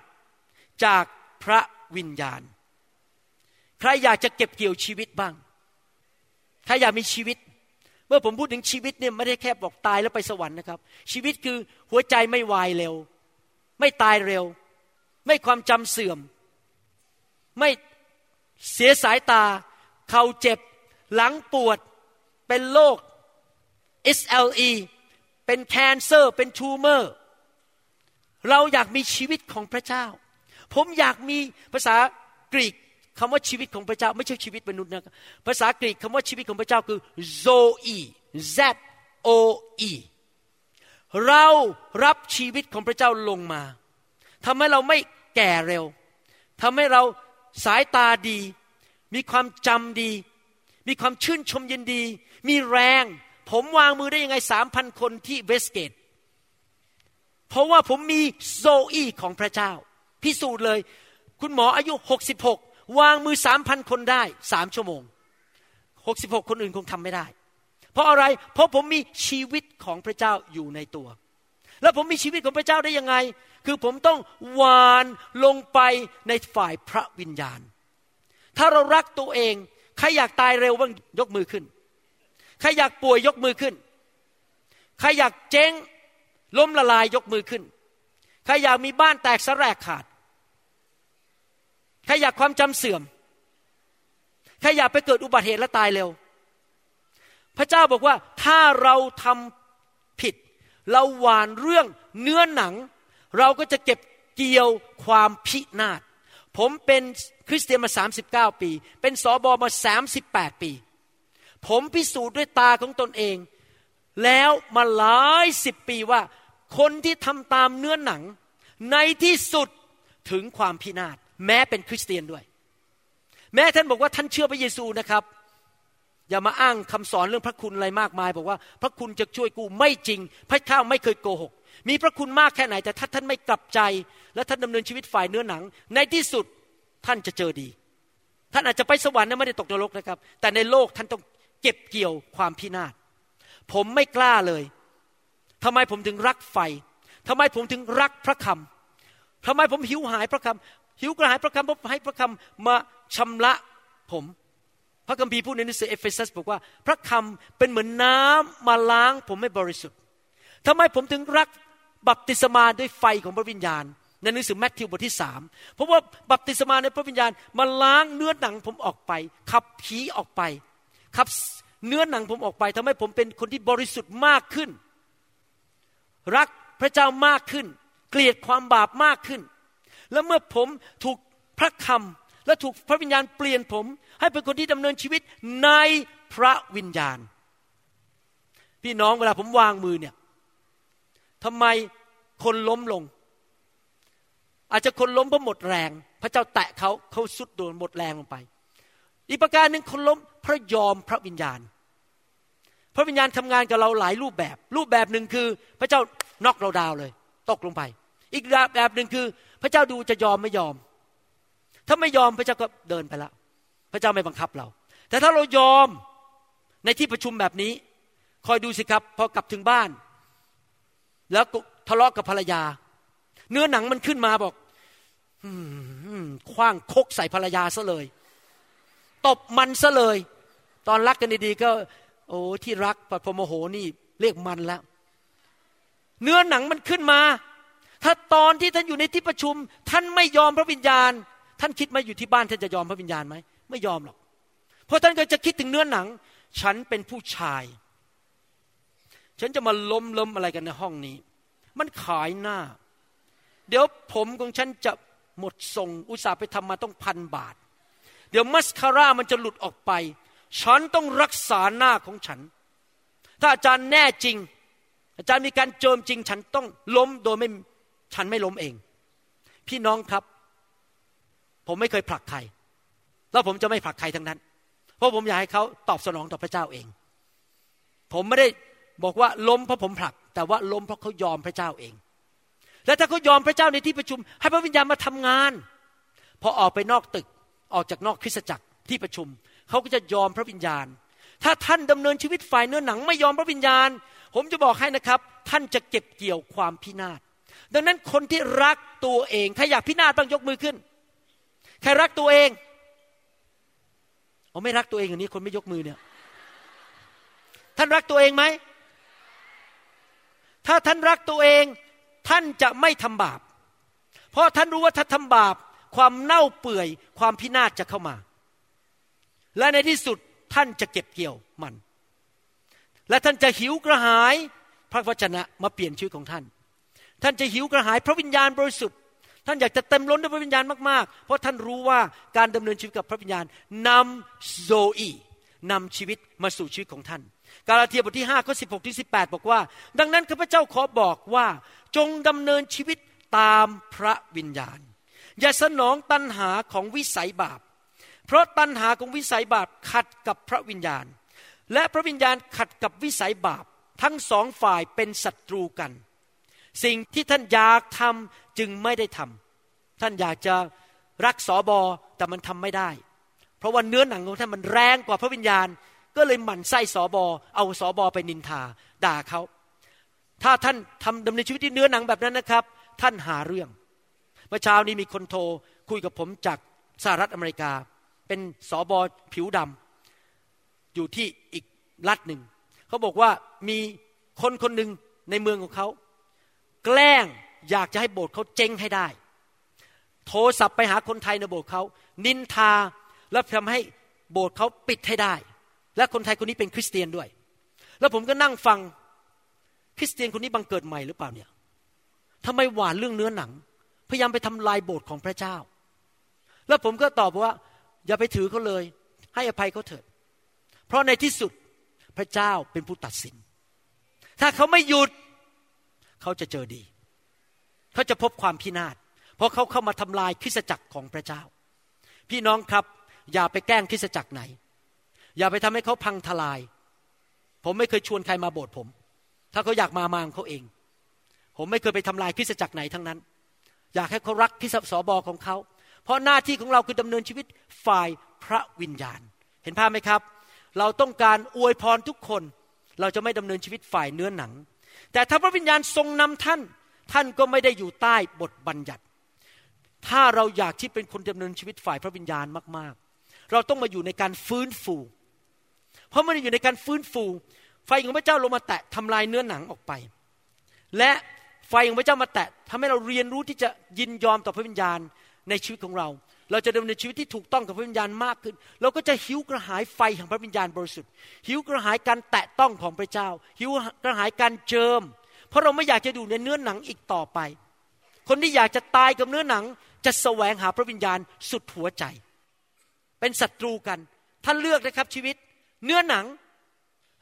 จากพระวิญญาณ ใครอยากจะเก็บเกี่ยวชีวิตบ้าง ใครอยากมีชีวิต เมื่อผมพูดถึงชีวิตเนี่ยไม่ได้แค่บอกตายแล้วไปสวรรค์นะครับ ชีวิตคือหัวใจไม่วายเร็ว ไม่ตายเร็ว ไม่ความจำเสื่อม ไม่เสียสายตา เข่าเจ็บ หลังปวด เป็นโรค SLE เป็นแคนเซอร์ เป็นทูเมอร์ เราอยากมีชีวิตของพระเจ้า ผมอยากมีภาษากรีก คำว่าชีวิตของพระเจ้าไม่ใช่ชีวิตมนุษย์นะภาษากรีกคำว่าชีวิตของพระเจ้าคือ zoe z o e เรารับชีวิตของพระเจ้าลงมาทำให้เราไม่แก่เร็วทำให้เราสายตาดี มีความจำดี มีความชื่นชมยินดี มีแรง ผมวางมือได้ยังไงสามพันคนที่เวสเกต เพราะว่าผมมีโซอีของพระเจ้า พิสูจน์เลย คุณหมออายุ 66 วางมือสามพันคนได้สามชั่วโมง66คนอื่นคงทำไม่ได้ เพราะอะไร เพราะผมมีชีวิตของพระเจ้าอยู่ในตัว แล้วผมมีชีวิตของพระเจ้าได้ยังไง คือผมต้องวานลงไปในฝ่ายพระวิญญาณ ถ้าเรารักตัวเอง ใครอยากตายเร็วบ้างยกมือขึ้น ใครอยากป่วยยกมือขึ้น ใครอยากเจ๊งล้มละลายยกมือขึ้น ใครอยากมีบ้านแตกสลายขาด ครอยากความจำเสื่อม ใครอยากไปเกิดอุบัติเหตุและตายเร็ว พระเจ้าบอกว่าถ้าเราทำผิด เราหวานเรื่องเนื้อหนัง เราก็จะเก็บเกี่ยวความพินาศ ผมเป็นคริสเตียนมา 39 ปี เป็นสอบอมา 38 ปี ผมพิสูจน์ด้วยตาของตนเอง แล้วมาหลายสิบปีว่าคนที่ทำตามเนื้อหนัง ในที่สุดถึงความพินาศ แม้เป็นคริสเตียนด้วย แม้ท่านบอกว่าท่านเชื่อพระเยซูนะครับ อย่ามาอ้างคำสอนเรื่องพระคุณอะไรมากมาย บอกว่าพระคุณจะช่วยกูไม่จริง พระเจ้าไม่เคยโกหก มีพระคุณมากแค่ไหน แต่ถ้าท่านไม่กลับใจ และท่านดำเนินชีวิตฝ่ายเนื้อหนัง ในที่สุดท่านจะเจอดี ท่านอาจจะไปสวรรค์นะไม่ได้ตกนรกนะครับ แต่ในโลกท่านต้องเก็บเกี่ยวความพินาศผมไม่กล้าเลยทำไมผมถึงรักไฟทำไมผมถึงรักพระคำทำไมผมหิวกระหายพระคำ หิวกระหายพระคำเพราะให้พระคำมาชำระผม พระคัมภีร์พูดในหนังสือเอเฟซัสบอกว่า พระคำเป็นเหมือนน้ำมาล้างผมให้บริสุทธิ์ทำไมผมถึงรักบัพติศมาด้วยไฟของพระวิญญาณ ในหนังสือแมทธิวบทที่สามเพราะว่าบัพติศมาในพระวิญญาณมาล้างเนื้อหนังผมออกไป ขับผีออกไป ขับเนื้อหนังผมออกไปทำให้ผมเป็นคนที่บริสุทธิ์มากขึ้น รักพระเจ้ามากขึ้น เกลียดความบาปมากขึ้น แล้วเมื่อผมถูกพระคำและถูกพระวิญญาณเปลี่ยนผม ให้เป็นคนที่ดำเนินชีวิตในพระวิญญาณ พี่น้องเวลาผมวางมือเนี่ยทำไมคนล้มลง อาจจะคนล้มเพราะหมดแรง พระเจ้าแตะเขาเขาสุดโดนหมดแรงลงไป อีกประการหนึ่งคนล้มเพราะยอมพระวิญญาณ พระวิญญาณทำงานกับเราหลายรูปแบบ รูปแบบหนึ่งคือ พระเจ้าน็อกเราดาวเลย ตกลงไป อีกแบบหนึ่งคือ พระเจ้าดูจะยอมไม่ยอม ถ้าไม่ยอมพระเจ้าก็เดินไปละพระเจ้าไม่บังคับเรา แต่ถ้าเรายอมในที่ประชุมแบบนี้ คอยดูสิครับ พอกลับถึงบ้าน แล้วทะเลาะกับภรรยา เนื้อหนังมันขึ้นมาบอกคว้างคกใส่ภรรยาซะเลยตบมันซะเลย ตอนรักกันดีๆก็ โอ้ที่รักปัดพโมโหนี่เรียกมันแล้ว เนื้อหนังมันขึ้นมา ถ้าตอนที่ท่านอยู่ในที่ประชุม ท่านไม่ยอมพระวิญญาณ ท่านคิดไหมอยู่ที่บ้านท่านจะยอมพระวิญญาณไหมไม่ยอมหรอก เพราะท่านก็จะคิดถึงเนื้อหนัง ฉันเป็นผู้ชาย ฉันจะมาล้มล้มอะไรกันในห้องนี้ มันขายหน้า เดี๋ยวผมของฉันจะหมดทรง อุตส่าห์ไปทำมาต้องพันบาท เดี๋ยวมัสคาร่ามันจะหลุดออกไป ฉันต้องรักษาหน้าของฉัน ถ้าอาจารย์แน่จริง อาจารย์มีการเจิมจริง ฉันต้องล้มโดยไม่ ฉันไม่ล้มเอง พี่น้องครับ ผมไม่เคยผลักใคร แล้วผมจะไม่ผลักใครทั้งนั้น เพราะผมอยากให้เขาตอบสนองต่อพระเจ้าเอง ผมไม่ได้บอกว่าล้มเพราะผมผลัก แต่ว่าล้มเพราะเขายอมพระเจ้าเอง และถ้าเขายอมพระเจ้าในที่ประชุม ให้พระวิญญาณมาทำงาน พอออกไปนอกตึกออกจากนอกคริสตจักรที่ประชุม เขาก็จะยอมพระวิญญาณ ถ้าท่านดำเนินชีวิตฝ่ายเนื้อหนังไม่ยอมพระวิญญาณ ผมจะบอกให้นะครับ ท่านจะเก็บเกี่ยวความพินาศ ดังนั้นคนที่รักตัวเองใครอยากพินาศบ้างยกมือขึ้น ใครรักตัวเองเอาไม่รักตัวเองอย่างนี้คนไม่ยกมือเนี่ย ท่านรักตัวเองไหม ถ้าท่านรักตัวเอง ท่านจะไม่ทำบาป เพราะท่านรู้ว่าถ้าทำบาป ความเน่าเปื่อย ความพินาศจะเข้ามา และในที่สุดท่านจะเก็บเกี่ยวมัน และท่านจะหิวกระหายพระวจนะมาเปลี่ยนชีวิตของท่าน ท่านจะหิวกระหายพระวิญญาณบริสุทธิ์ ท่านอยากจะเต็มล้นด้วยพระวิญญาณมากๆ เพราะท่านรู้ว่าการดำเนินชีวิตกับพระวิญญาณนำโซอีนำชีวิตมาสู่ชีวิตของท่าน กาลาเทียบทที่5ข้อ16ที่18 บอกว่า ดังนั้นข้าพเจ้าขอบอกว่าจงดำเนินชีวิตตามพระวิญญาณ อย่าสนองตัณหาของวิสัยบาป เพราะตัณหาของวิสัยบาปขัดกับพระวิญญาณ และพระวิญญาณขัดกับวิสัยบาป ทั้งสองฝ่ายเป็นศัตรูกัน สิ่งที่ท่านอยากทำจึงไม่ได้ทำท่านอยากจะรักสอบอแต่มันทำไม่ได้ เพราะว่าเนื้อหนังของท่านมันแรงกว่าพระวิญญาณ ก็เลยหมั่นไส้สอบอเอาสอบอไปนินทาด่าเขาถ้าท่านทำดำเนินชีวิตที่เนื้อหนังแบบนั้นนะครับ ท่านหาเรื่องเมื่อเช้านี้มีคนโทรคุยกับผมจากสหรัฐอเมริกา เป็นสอบอผิวดำอยู่ที่อีกรัฐหนึ่งเขาบอกว่ามีคนคนหนึ่งในเมืองของเขา แกล้งอยากจะให้โบสถ์เขาเจ๊งให้ได้ โทรศัพท์ไปหาคนไทยในโบสถ์เขานินทาแล้วทำให้โบสถ์เขาปิดให้ได้ และคนไทยคนนี้เป็นคริสเตียนด้วย แล้วผมก็นั่งฟังคริสเตียนคนนี้บังเกิดใหม่หรือเปล่าเนี่ยทำไมหวานเรื่องเนื้อหนัง พยายามไปทำลายโบสถ์ของพระเจ้า แล้วผมก็ตอบว่า อย่าไปถือเขาเลย ให้อภัยเขาเถิด เพราะในที่สุดพระเจ้าเป็นผู้ตัดสิน ถ้าเขาไม่หยุด เขาจะเจอดี เขาจะพบความพินาศ เพราะเขาเข้ามาทำลายคริสจักรของพระเจ้า พี่น้องครับ อย่าไปแกล้งคริสจักรไหน อย่าไปทำให้เขาพังทลาย ผมไม่เคยชวนใครมาโบสถ์ผม ถ้าเขาอยากมามาของเขาเอง ผมไม่เคยไปทำลายคริสจักรไหนทั้งนั้น อยากให้เขารักคริสสอบอของเขา เพราะหน้าที่ของเราคือดำเนินชีวิตฝ่ายพระวิญญาณ เห็นภาพไหมครับ เราต้องการอวยพรทุกคนเราจะไม่ดำเนินชีวิตฝ่ายเนื้อหนัง แต่ถ้าพระวิญญาณทรงนำท่าน ท่านก็ไม่ได้อยู่ใต้บทบัญญัติ ถ้าเราอยากที่เป็นคนดำเนินชีวิตฝ่ายพระวิญญาณมาก ๆ เราต้องมาอยู่ในการฟื้นฟู เพราะมันอยู่ในการฟื้นฟู ไฟของพระเจ้าลงมาแตะทำลายเนื้อหนังออกไป และไฟของพระเจ้ามาแตะทำให้เราเรียนรู้ที่จะยินยอมต่อพระวิญญาณในชีวิตของเรา เราจะดำเนินชีวิตที่ถูกต้องกับพระวิญญาณมากขึ้น เราก็จะหิวกระหายไฟแห่งพระวิญญาณบริสุทธิ์ หิวกระหายการแตะต้องของพระเจ้า หิวกระหายการเจิม เพราะเราไม่อยากจะดูในเนื้อหนังอีกต่อไป คนที่อยากจะตายกับเนื้อหนัง จะแสวงหาพระวิญญาณสุดหัวใจ เป็นศัตรูกันท่านเลือกนะครับชีวิต เนื้อหนัง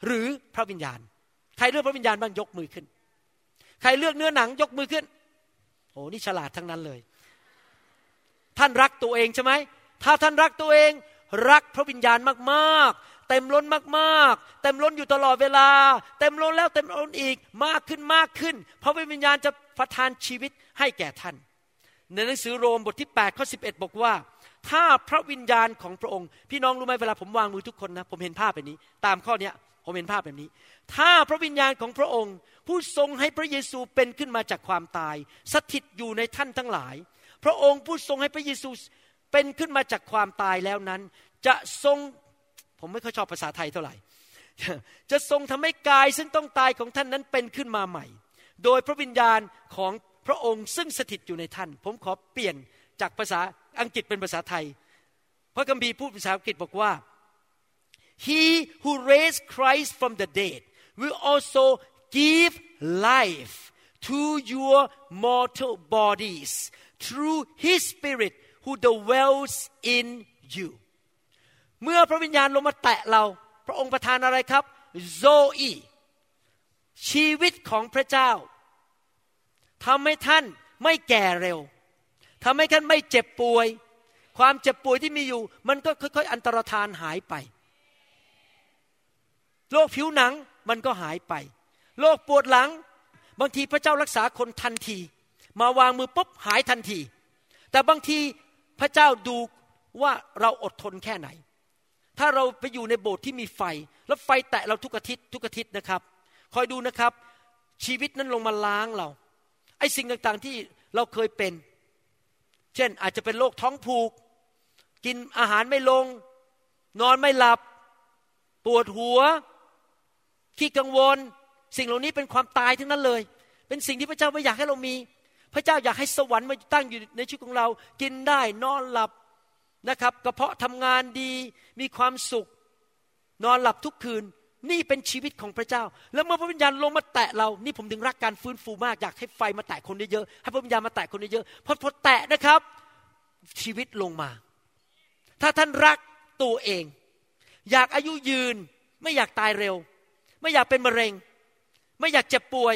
หรือพระวิญญาณ ใครเลือกพระวิญญาณบ้างยกมือขึ้น ใครเลือกเนื้อหนังยกมือขึ้นโอ้นี่ฉลาดทั้งนั้นเลย ท่านรักตัวเองใช่ไหม ถ้าท่านรักตัวเอง รักพระวิญญาณมากๆ เต็มล้นมากๆ เต็มล้นอยู่ตลอดเวลา เต็มล้นแล้วเต็มล้นอีกมากขึ้นมากขึ้น พระวิญญาณจะประทานชีวิตให้แก่ท่าน ในหนังสือโรมบทที่8ข้อ11 บอกว่า ถ้าพระวิญญาณของพระองค์ พี่น้องรู้ไหมเวลาผมวางมือทุกคนนะ ผมเห็นภาพแบบนี้ ตามข้อเนี้ยผมเห็นภาพแบบนี้ ถ้าพระวิญญาณของพระองค์ ผู้ทรงให้พระเยซูเป็นขึ้นมาจากความตาย สถิตอยู่ในท่านทั้งหลาย พระองค์ผู้ทรงให้พระเยซูเป็นขึ้นมาจากความตายแล้วนั้น จะทรงผมไม่ค่อยชอบภาษาไทยเท่าไหร่ จะทรงทำให้กายซึ่งต้องตายของท่านนั้นเป็นขึ้นมาใหม่ โดยพระวิญญาณของพระองค์ซึ่งสถิตอยู่ในท่าน ผมขอเปลี่ยนจากภาษาอังกฤษเป็นภาษาไทย พระคัมภีร์พูดภาษาอังกฤษบอกว่า He who raised Christ from the dead will also give life to your mortal bodies through His Spirit who dwells in you เมื่อพระวิญญาณลงมาแตะเรา พระองค์ประทานอะไรครับโซอีชีวิตของพระเจ้าทำให้ท่านไม่แก่เร็วทำให้ท่านไม่เจ็บป่วย ความเจ็บป่วยที่มีอยู่ มันก็ค่อยๆ อันตรธานหายไปโรคผิวหนังมันก็หายไปโรคปวดหลัง บางทีพระเจ้ารักษาคนทันที มาวางมือปุ๊บหายทันที แต่บางทีพระเจ้าดูว่าเราอดทนแค่ไหน ถ้าเราไปอยู่ในโบสถ์ที่มีไฟ แล้วไฟแตะเราทุกอาทิตย์ทุกอาทิตย์นะครับ คอยดูนะครับ ชีวิตนั้นลงมาล้างเรา ไอ้สิ่งต่างๆที่เราเคยเป็น เช่นอาจจะเป็นโรคท้องผูก กินอาหารไม่ลง นอนไม่หลับ ปวดหัว ขี้กังวล สิ่งเหล่านี้เป็นความตายทั้งนั้นเลย เป็นสิ่งที่พระเจ้าไม่อยากให้เรามี พระเจ้าอยากให้สวรรค์มาตั้งอยู่ในชีวิตของเรา กินได้นอนหลับนะครับ กระเพาะทำงานดีมีความสุข นอนหลับทุกคืน นี่เป็นชีวิตของพระเจ้า แล้วเมื่อพระวิญญาณลงมาแตะเรา นี่ผมถึงรักการฟื้นฟูมากอยากให้ไฟมาแตะคนเยอะๆให้พระวิญญาณมาแตะคนเยอะๆพอพอแตะนะครับ ชีวิตลงมา ถ้าท่านรักตัวเอง อยากอายุยืนไม่อยากตายเร็ว ไม่อยากเป็นมะเร็ง ไม่อยากเจ็บป่วย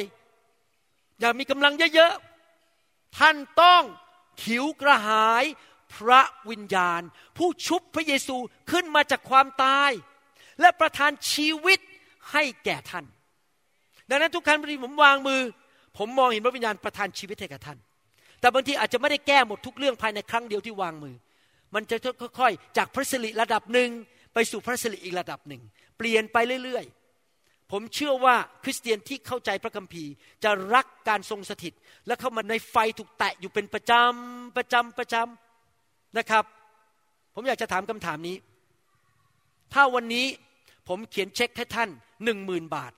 อยากมีกำลังเยอะๆ ท่านต้องหิวกระหายพระวิญญาณ ผู้ชุบพระเยซูขึ้นมาจากความตาย และประทานชีวิตให้แก่ท่าน ดังนั้นทุกครั้งที่ผมวางมือ ผมมองเห็นพระวิญญาณประทานชีวิตให้กับท่าน แต่บางทีอาจจะไม่ได้แก้หมดทุกเรื่องภายในครั้งเดียวที่วางมือ มันจะค่อยๆ จากพระสิริระดับหนึ่งไปสู่พระสิริอีกระดับหนึ่ง เปลี่ยนไปเรื่อยๆ ผมเชื่อว่าคริสเตียนที่เข้าใจพระคัมภีร์ จะรักการทรงสถิต และเข้ามาในไฟถูกแตะอยู่เป็นประจำประจำประจำนะครับ ผมอยากจะถามคำถามนี้ ถ้าวันนี้ผมเขียนเช็คให้ท่านหนึ่งหมื่นบาท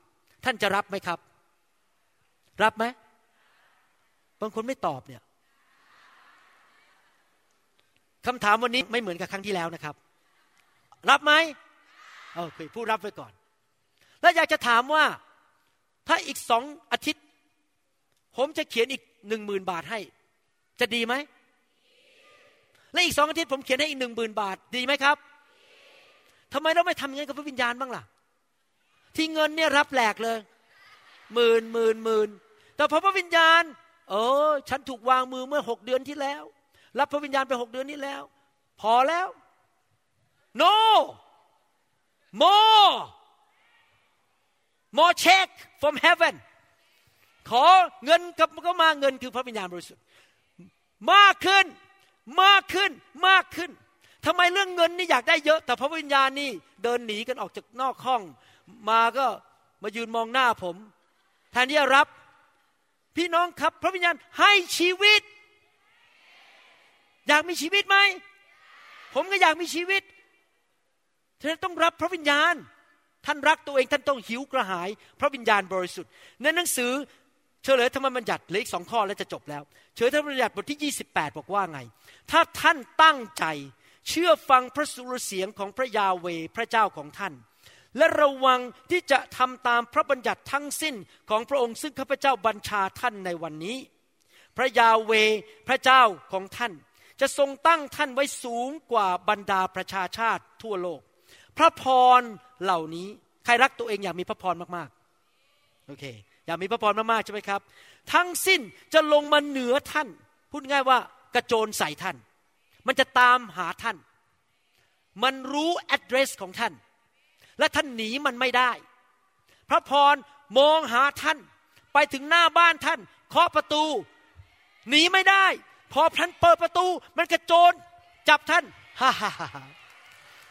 ท่านจะรับไหมครับ รับไหมบางคนไม่ตอบเนี่ยคำถามวันนี้ไม่เหมือนกับครั้งที่แล้วนะครับ รับไหมโอเคผู้รับไว้ก่อน แล้วอยากจะถามว่าถ้าอีกสองอาทิตย์ ผมจะเขียนอีกหนึ่งหมื่นบาทให้ จะดีไหม และอีกสองอาทิตย์ผมเขียนให้อีกหนึ่งหมื่นบาท ดีไหมครับทำไมเราไม่ทำอย่างนี้กับพระวิญญาณบ้างล่ะ ที่เงินเนี่ยรับแหลกเลยหมื่นหมื่นหมื่นแต่พอพระวิญญาณ เออ ฉันถูกวางมือเมื่อหกเดือนที่แล้ว รับพระวิญญาณไปหกเดือนนี้แล้ว พอแล้ว no more more check from heaven ขอเงินกับก็มาเงินคือพระวิญญาณบริสุทธิ์มากขึ้นมากขึ้นมากขึ้นทำไมเรื่องเงินนี่อยากได้เยอะ แต่พระวิญญาณนี่เดินหนีกันออกจากนอกห้อง มาก็มายืนมองหน้าผม แทนที่จะรับ พี่น้องครับ พระวิญญาณให้ชีวิต อยากมีชีวิตไหม ผมก็อยากมีชีวิตเธอต้องรับพระวิญญาณ ท่านรักตัวเองท่านต้องหิวกระหาย พระวิญญาณบริสุทธิ์ ในหนังสือเฉลยธรรมบัญญัติเหลืออีกสองข้อแล้วจะจบแล้ว เฉลยธรรมบัญญัติบทที่ 28 บอกว่าไง ถ้าท่านตั้งใจเชื่อฟังพระสุรเสียงของพระยาเวพระเจ้าของท่าน และระวังที่จะทำตามพระบัญญัติทั้งสิ้นของพระองค์ซึ่งข้าพเจ้าบัญชาท่านในวันนี้ พระยาเวพระเจ้าของท่าน จะทรงตั้งท่านไว้สูงกว่าบรรดาประชาชาติทั่วโลก พระพรเหล่านี้ใครรักตัวเองอยากมีพระพรมากๆโอเคอยากมีพระพรมากๆใช่ไหมครับ ทั้งสิ้นจะลงมาเหนือท่าน พูดง่ายว่ากระโจนใส่ท่าน มันจะตามหาท่าน มันรู้ address ของท่าน และท่านหนีมันไม่ได้ พระพรมองหาท่าน ไปถึงหน้าบ้านท่านเคาะประตู หนีไม่ได้ พอท่านเปิดประตู มันกระโจนจับท่านฮ่าฮ่าฮ่า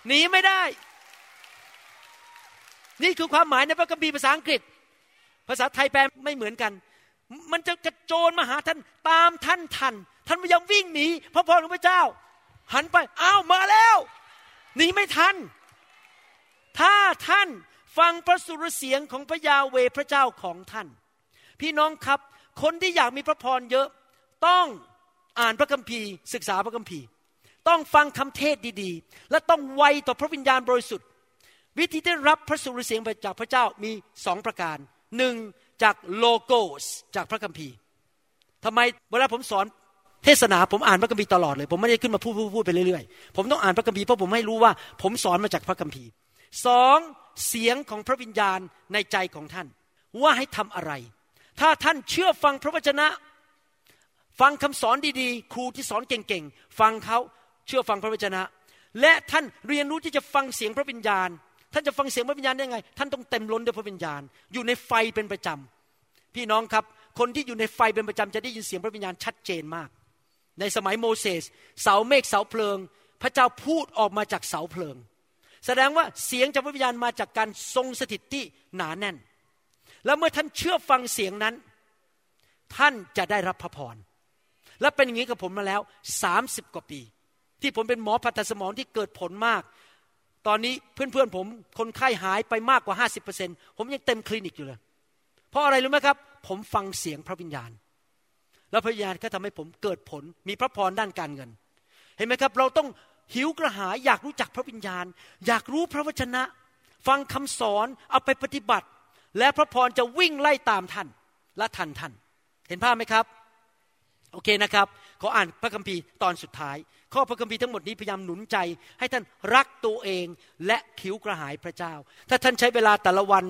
หนีไม่ได้ นี่คือความหมายในพระคัมภีร์ภาษาอังกฤษ ภาษาไทยแปลไม่เหมือนกัน มันจะกระโจนมาหาท่านตามท่านทัน ท่านพยายามวิ่งหนีพระพรของพระเจ้า หันไปอ้าวมาแล้วหนีไม่ทัน ถ้าท่านฟังพระสุรเสียงของพระยาเวพระเจ้าของท่าน พี่น้องครับ คนที่อยากมีพระพรเยอะ ต้องอ่านพระคัมภีร์ ศึกษาพระคัมภีร์ ต้องฟังคำเทศดีๆ และต้องไวต่อพระวิญญาณบริสุทธิ์ วิธีที่รับพระสุรเสียงจากพระเจ้ามีสองประการหนึ่งจากโลโกสจากพระคัมภีร์ทำไมเวลาผมสอนเทศนาผมอ่านพระคัมภีร์ตลอดเลย ผมไม่ได้ขึ้นมาพูดพูดพูดไปเรื่อยๆ ผมต้องอ่านพระคัมภีร์เพราะผมให้รู้ว่า ผมสอนมาจากพระคัมภีร์สองเสียงของพระวิญญาณในใจของท่าน ว่าให้ทำอะไร ถ้าท่านเชื่อฟังพระวจนะ ฟังคำสอนดีๆ ครูที่สอนเก่งๆ ฟังเขาเชื่อฟังพระวจนะ และท่านเรียนรู้ที่จะฟังเสียงพระวิญญาณ ท่านจะฟังเสียงพระวิญญาณได้ไง ท่านต้องเต็มล้นด้วยพระวิญญาณ อยู่ในไฟเป็นประจำ พี่น้องครับ คนที่อยู่ในไฟเป็นประจำจะได้ยินเสียงพระวิญญาณชัดเจนมาก ในสมัยโมเสสเสาเมฆเสาเพลิง พระเจ้าพูดออกมาจากเสาเพลิง แสดงว่าเสียงจากพระวิญญาณมาจากการทรงสถิตที่หนาแน่น แล้วเมื่อท่านเชื่อฟังเสียงนั้น ท่านจะได้รับพระพรและเป็นอย่างนี้กับผมมาแล้วสามสิบกว่าปี ที่ผมเป็นหมอผ่าตัดสมองที่เกิดผลมาก ตอนนี้เพื่อนๆผมคนไข้หายไปมากกว่าห้าสิบเปอร์เซ็นผมยังเต็มคลินิกอยู่เลย เพราะอะไรรู้ไหมครับ ผมฟังเสียงพระวิญญาณ แล้วพระวิญญาณก็ทำให้ผมเกิดผลมีพระพรด้านการเงิน เห็นไหมครับ เราต้องหิวกระหายอยากรู้จักพระวิญญาณ อยากรู้พระวจนะ ฟังคำสอนเอาไปปฏิบัติ และพระพรจะวิ่งไล่ตามท่านและทันท่าน เห็นภาพไหมครับ โอเคนะครับขออ่านพระคัมภีร์ตอนสุดท้ายข้อพระคัมภีร์ทั้งหมดนี้พยายามหนุนใจ ให้ท่านรักตัวเองและขิวกระหายพระเจ้า ถ้าท่านใช้เวลาแต่ละวัน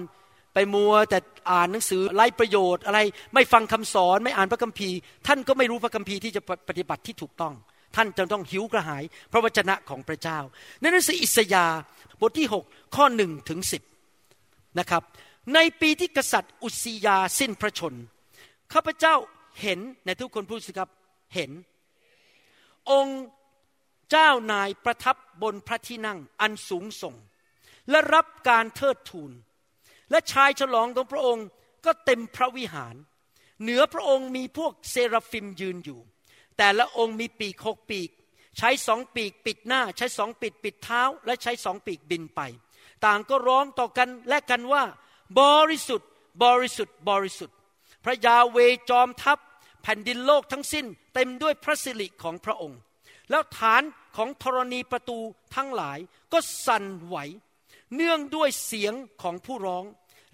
ไปมัวแต่อ่านหนังสือไร้ประโยชน์อะไร ไม่ฟังคำสอนไม่อ่านพระคัมภีร์ ท่านก็ไม่รู้พระคัมภีร์ที่จะปฏิบัติที่ถูกต้อง ท่านจะต้องหิวกระหาย พระวจนะของพระเจ้า ในหนังสืออิสยาห์บทที่ 6 ข้อหนึ่งถึงสินะครับ ในปีที่กษัตริย์อุสยาสิ้นพระชนข้าพเจ้าเห็นในทุกคนพูดสิครับเห็น องค์ เจ้านายประทับบนพระที่นั่งอันสูงส่ง และรับการเทิดทูน และชายฉลองของพระองค์ก็เต็มพระวิหาร เหนือพระองค์มีพวกเซราฟิมยืนอยู่ แต่ละองค์มีปีกหกปีก ใช้สองปีกปิดหน้า ใช้สองปีกปิดเท้า และใช้สองปีกบินไป ต่างก็ร้องต่อกันและกันว่า บริสุทธิ์ บริสุทธิ์ บริสุทธิ์ พระยาเวจอมทัพ แผ่นดินโลกทั้งสิ้น เต็มด้วยพระสิริของพระองค์ แล้วฐานของธรณีประตูทั้งหลายก็สั่นไหว เนื่องด้วยเสียงของผู้ร้อง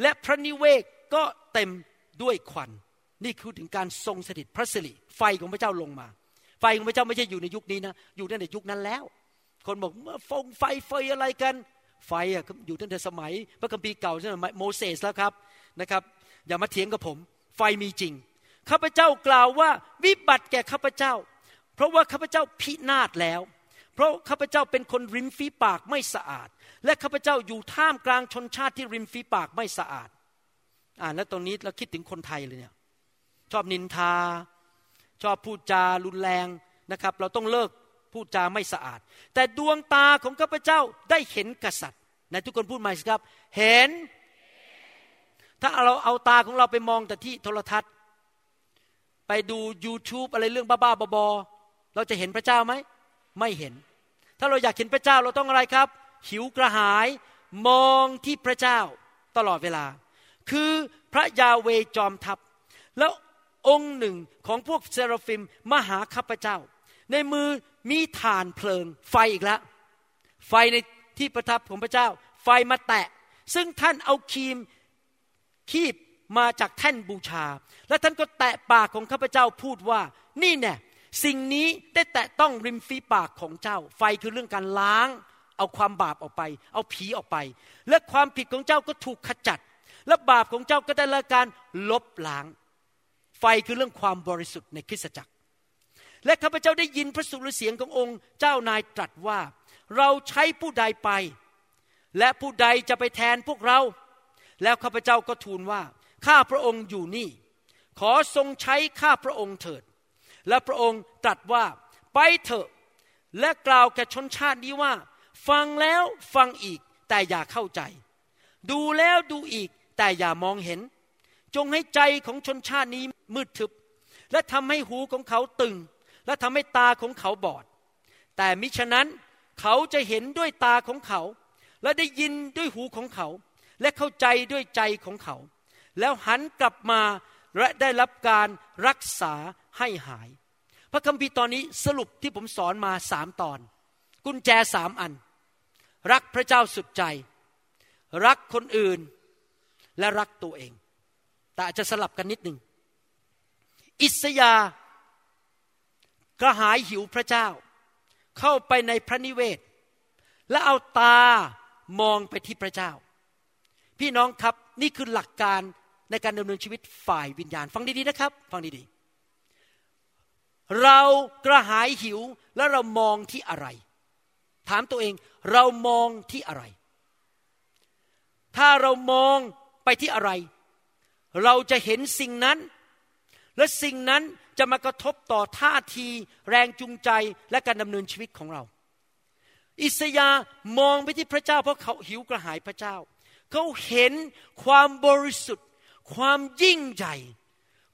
และพระนิเวศก็เต็มด้วยควัน นี่คือถึงการทรงสถิตพระสิริไฟของพระเจ้าลงมา ไฟของพระเจ้าไม่ใช่อยู่ในยุคนี้นะอยู่ตั้งแต่ยุคนั้นแล้ว คนบอกเมื่อฟงไฟเฟอะไรกัน ไฟอะอยู่ตั้งแต่สมัย พระคัมภีร์เก่าใช่ไหมโมเสสแล้วครับนะครับ อย่ามาเถียงกับผม ไฟมีจริงข้าพเจ้ากล่าวว่าวิบัติแก่ข้าพเจ้า ราะว่าข้าพเจ้าพินาศแล้ว เพราะข้าพเจ้าเป็นคนริมฝีปากไม่สะอาด และข้าพเจ้าอยู่ท่ามกลางชนชาติที่ริมฝีปากไม่สะอาด อ่านแล้วตรงนี้เราคิดถึงคนไทยเลยเนี่ยชอบนินทา ชอบพูดจารุนแรงนะครับ เราต้องเลิกพูดจาไม่สะอาด แต่ดวงตาของข้าพเจ้าได้เห็นกษัตริย์ไหนทุกคนพูดใหม่สิครับ เห็น ถ้าเราเอาตาของเราไปมองแต่ที่โทรทัศน์ ไปดู YouTube อะไรเรื่องบ้าๆบอๆ เราจะเห็นพระเจ้าไหม ไม่เห็น ถ้าเราอยากเห็นพระเจ้าเราต้องอะไรครับ หิวกระหายมองที่พระเจ้าตลอดเวลา คือพระยาเวจอมทัพ แล้วองค์หนึ่งของพวกเซราฟิมมาหาข้าพเจ้า ในมือมีฐานเพลิงไฟอีกแล้ว ไฟในที่ประทับของพระเจ้า ไฟมาแตะ ซึ่งท่านเอาคีมคีบมาจากแท่นบูชา และท่านก็แตะปากของข้าพเจ้าพูดว่านี่แน่ สิ่งนี้ได้แตะต้องริมฝีปากของเจ้า ไฟคือเรื่องการล้าง เอาความบาปออกไป เอาผีออกไป และความผิดของเจ้าก็ถูกขจัด และบาปของเจ้าก็ได้รับการลบล้าง ไฟคือเรื่องความบริสุทธิ์ในคริสตจักร และข้าพเจ้าได้ยินพระสุรเสียงขององค์ เจ้านายตรัสว่า เราใช้ผู้ใดไป และผู้ใดจะไปแทนพวกเรา แล้วข้าพเจ้าก็ทูลว่าข้าพระองค์อยู่นี่ ขอทรงใช้ข้าพระองค์เถิด และพระองค์ตรัสว่าไปเถอะและกล่าวแก่ชนชาตินี้ว่า ฟังแล้วฟังอีกแต่อย่าเข้าใจ ดูแล้วดูอีกแต่อย่ามองเห็น จงให้ใจของชนชาตินี้มืดทึบ และทำให้หูของเขาตึง และทำให้ตาของเขาบอด แต่มิฉะนั้นเขาจะเห็นด้วยตาของเขา และได้ยินด้วยหูของเขา และเข้าใจด้วยใจของเขา แล้วหันกลับมาและได้รับการรักษา ให้หาย พระคัมภีร์ตอนนี้สรุปที่ผมสอนมาสามตอน กุญแจสามอัน รักพระเจ้าสุดใจ รักคนอื่นและรักตัวเอง แต่อาจจะสลับกันนิดหนึ่งอิสยากระหายหิวพระเจ้า เข้าไปในพระนิเวศ และเอาตามองไปที่พระเจ้า พี่น้องครับนี่คือหลักการในการดำเนินชีวิตฝ่ายวิญญาณ ฟังดีๆนะครับ ฟังดีๆ เรากระหายหิวแล้วเรามองที่อะไร ถามตัวเองเรามองที่อะไร ถ้าเรามองไปที่อะไร เราจะเห็นสิ่งนั้น และสิ่งนั้นจะมากระทบต่อท่าที แรงจูงใจและการดำเนินชีวิตของเรา อิสยาห์มองไปที่พระเจ้าเพราะเขาหิวกระหายพระเจ้า เขาเห็นความบริสุทธิ์ ความยิ่งใหญ่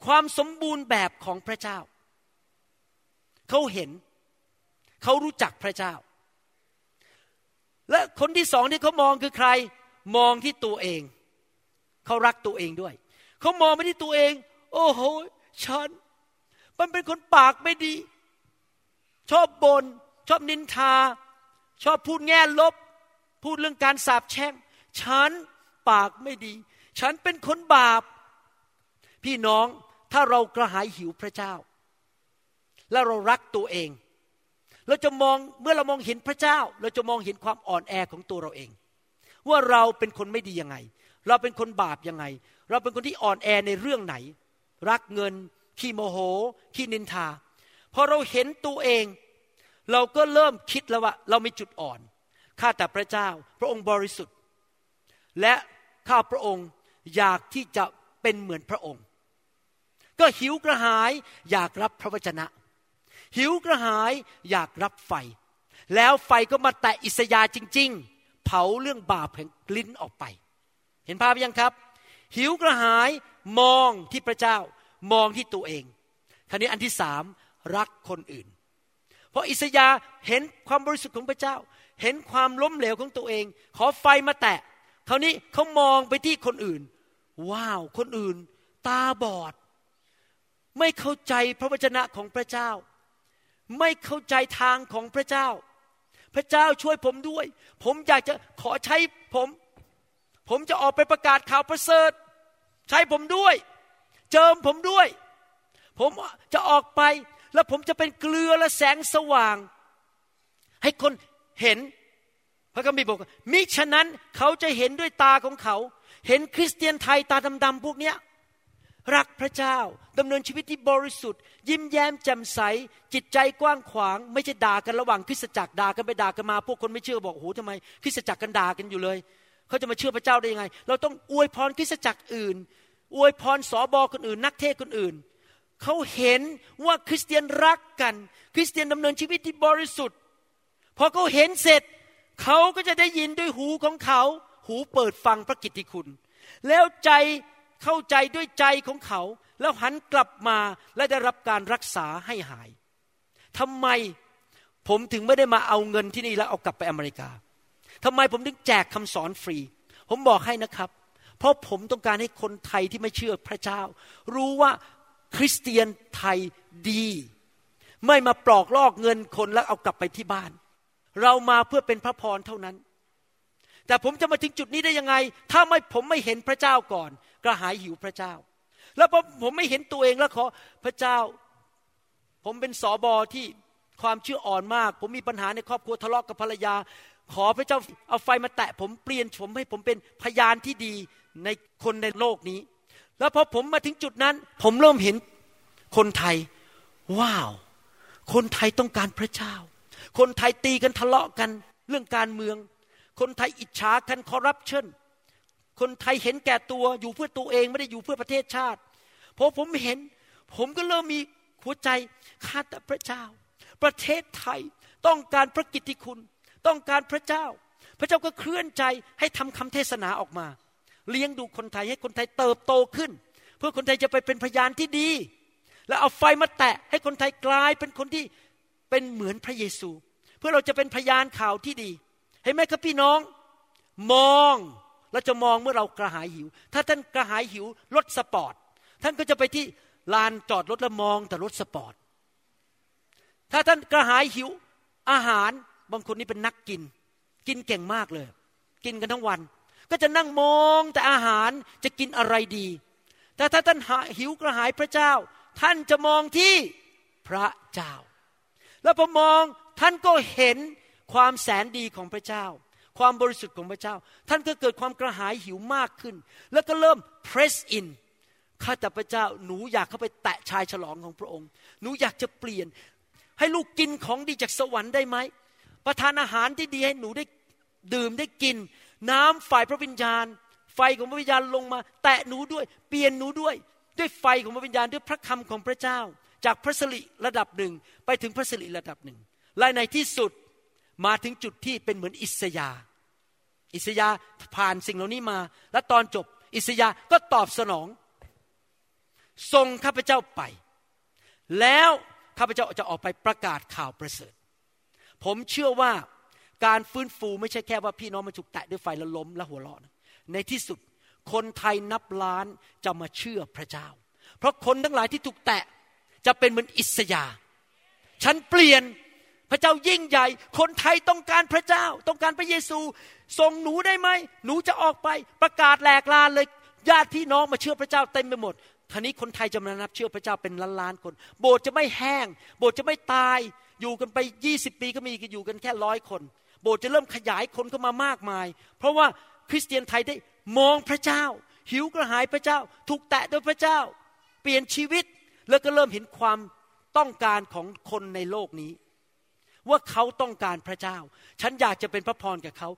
ความสมบูรณ์แบบของพระเจ้า เขาเห็น เขารู้จักพระเจ้า และคนที่สองที่เขามองคือใคร มองที่ตัวเอง เขารักตัวเองด้วย เขามองไปที่ตัวเอง โอ้โห ฉัน มันเป็นคนปากไม่ดี ชอบบน่นชอบนินทา ชอบพูดแง่ลบ พูดเรื่องการสาปแช่ง ฉันปากไม่ดี ฉันเป็นคนบาป พี่น้องถ้าเรากระหายหิวพระเจ้า แล้วเรารักตัวเอง เราจะมองเมื่อเรามองเห็นพระเจ้า เราจะมองเห็นความอ่อนแอของตัวเราเอง ว่าเราเป็นคนไม่ดียังไง เราเป็นคนบาปยังไง เราเป็นคนที่อ่อนแอในเรื่องไหน รักเงินขี้โมโหขี้นินทาพอเราเห็นตัวเอง เราก็เริ่มคิดแล้วว่า เรามีจุดอ่อนข้าแต่พระเจ้า พระองค์บริสุทธิ์ และข้าพระองค์อยากที่จะเป็นเหมือนพระองค์ ก็หิวกระหายอยากรับพระวจนะ หิวกระหายอยากรับไฟ แล้วไฟก็มาแตะอิสยาจริง ๆ เผาเรื่องบาปแห่งลิ้นออกไป เห็นภาพยังครับ หิวกระหายมองที่พระเจ้ามองที่ตัวเองคราวนี้อันที่สามรักคนอื่น เพราะอิสยาเห็นความบริสุทธิ์ของพระเจ้า เห็นความล้มเหลวของตัวเอง ขอไฟมาแตะคราวนี้เขามองไปที่คนอื่น ว้าว คนอื่น ตาบอด ไม่เข้าใจพระวจนะของพระเจ้า ไม่เข้าใจทางของพระเจ้า พระเจ้าช่วยผมด้วย ผมอยากจะขอใช้ผม ผมจะออกไปประกาศข่าวประเสริฐ ใช้ผมด้วย เจิมผมด้วย ผมจะออกไปแล้วผมจะเป็นเกลือและแสงสว่าง ให้คนเห็นพระคัมภีร์บอกมิฉะนั้นเขาจะเห็นด้วยตาของเขา เห็นคริสเตียนไทยตาดำๆพวกเนี้ย รักพระเจ้าดำเนินชีวิตที่บริสุทธิ์ ยิ้มแย้มแจ่มใส จิตใจกว้างขวาง ไม่ใช่ด่ากันระหว่างคริสตจักรด่ากันไปด่ากันมา พวกคนไม่เชื่อบอกโอ้โหทำไมคริสตจักรกันด่ากันอยู่เลย เขาจะมาเชื่อพระเจ้าได้ยังไง เราต้องอวยพรคริสตจักรอื่น อวยพรสอบอคนอื่น นักเทศคนอื่น เขาเห็นว่าคริสเตียนรักกัน คริสเตียนดำเนินชีวิตที่บริสุทธิ์พอเขาเห็นเสร็จเขาก็จะได้ยินด้วยหูของเขา หูเปิดฟังพระกิตติคุณ แล้วใจ เข้าใจด้วยใจของเขา แล้วหันกลับมาและได้รับการรักษาให้หายทำไมผมถึงไม่ได้มาเอาเงินที่นี่แล้วเอากลับไปอเมริกาทำไมผมถึงแจกคำสอนฟรี ผมบอกให้นะครับ เพราะผมต้องการให้คนไทยที่ไม่เชื่อพระเจ้า รู้ว่าคริสเตียนไทยดี ไม่มาปลอกลอกเงินคนแล้วเอากลับไปที่บ้าน เรามาเพื่อเป็นพระพรเท่านั้นแต่ผมจะมาถึงจุดนี้ได้ยังไง ถ้าไม่ผมไม่เห็นพระเจ้าก่อน กระหายหิวพระเจ้า แล้วพอผมไม่เห็นตัวเองแล้วขอพระเจ้า ผมเป็นสอบอที่ความเชื่ออ่อนมาก ผมมีปัญหาในครอบครัวทะเลาะกับภรรยา ขอพระเจ้าเอาไฟมาแตะผมเปลี่ยนผมให้ผมเป็นพยานที่ดีในคนในโลกนี้ แล้วพอผมมาถึงจุดนั้น ผมเริ่มเห็นคนไทย ว้าว คนไทยต้องการพระเจ้า คนไทยตีกันทะเลาะกันเรื่องการเมือง คนไทยอิจฉากันคอร์รัปชัน คนไทยเห็นแก่ตัวอยู่เพื่อตัวเองไม่ได้อยู่เพื่อประเทศชาติพอผมเห็น ผมก็เริ่มมีหัวใจข้าแต่พระเจ้า ประเทศไทยต้องการพระกิตติคุณ ต้องการพระเจ้า พระเจ้าก็เคลื่อนใจให้ทำคำเทศนาออกมา เลี้ยงดูคนไทยให้คนไทยเติบโตขึ้น เพื่อคนไทยจะไปเป็นพยานที่ดี แล้วเอาไฟมาแตะให้คนไทยกลายเป็นคนที่เป็นเหมือนพระเยซู เพื่อเราจะเป็นพยานข่าวที่ดีเห็นไหมครับพี่น้อง มอง เราจะมองเมื่อเรากระหายหิว ถ้าท่านกระหายหิวรถสปอร์ต ท่านก็จะไปที่ลานจอดรถแล้วมองแต่รถสปอร์ต ถ้าท่านกระหายหิวอาหารบางคนนี่เป็นนักกิน กินเก่งมากเลย กินกันทั้งวัน ก็จะนั่งมองแต่อาหารจะกินอะไรดี แต่ถ้าท่านหิวกระหายพระเจ้า ท่านจะมองที่พระเจ้า แล้วพอมองท่านก็เห็นความแสนดีของพระเจ้า ความบริสุทธิ์ของพระเจ้า ท่านก็เกิดความกระหายหิวมากขึ้น แล้วก็เริ่ม press in ข้าแต่พระเจ้าหนูอยากเข้าไปแตะชายฉลองของพระองค์ หนูอยากจะเปลี่ยน ให้ลูกกินของดีจากสวรรค์ได้ไหมประทานอาหารที่ดีให้หนูได้ดื่มได้กิน น้ำฝ่ายพระวิญญาณ ไฟของพระวิญญาณลงมา แตะหนูด้วย เปลี่ยนหนูด้วย ด้วยไฟของพระวิญญาณด้วยพระคำของพระเจ้า จากพระสิริระดับหนึ่งไปถึงพระสิริระดับหนึ่งและในที่สุดมาถึงจุดที่เป็นเหมือนอิสยาห์ อิสยาผ่านสิ่งเหล่านี้มา และตอนจบ อิสยาก็ตอบสนอง ส่งข้าพเจ้าไป แล้วข้าพเจ้าจะออกไปประกาศข่าวประเสริฐ ผมเชื่อว่าการฟื้นฟูไม่ใช่แค่ว่าพี่น้องมาถูกแตะด้วยไฟแล้วล้มและหัวเราะนะในที่สุดคนไทยนับล้านจะมาเชื่อพระเจ้า เพราะคนทั้งหลายที่ถูกแตะจะเป็นเหมือนอิสยา ฉันเปลี่ยน พระเจ้ายิ่งใหญ่ คนไทยต้องการพระเจ้า ต้องการพระเยซู ส่งหนูได้ไหม หนูจะออกไปประกาศแหลกลานเลย ญาติพี่น้องมาเชื่อพระเจ้าเต็มไปหมดทีนี้คนไทยจะมานับเชื่อพระเจ้าเป็นล้านล้านคน โบสถ์จะไม่แห้ง โบสถ์จะไม่ตาย อยู่กันไปยี่สิบปีก็มีอยู่กันแค่ร้อยคน โบสถ์จะเริ่มขยายคนเข้ามามากมาย เพราะว่าคริสเตียนไทยได้มองพระเจ้า หิวกระหายพระเจ้า ถูกแตะโดยพระเจ้า เปลี่ยนชีวิตแล้วก็เริ่มเห็นความต้องการของคนในโลกนี้ ว่าเขาต้องการพระเจ้า ฉันอยากจะเป็นพระพรกับเขา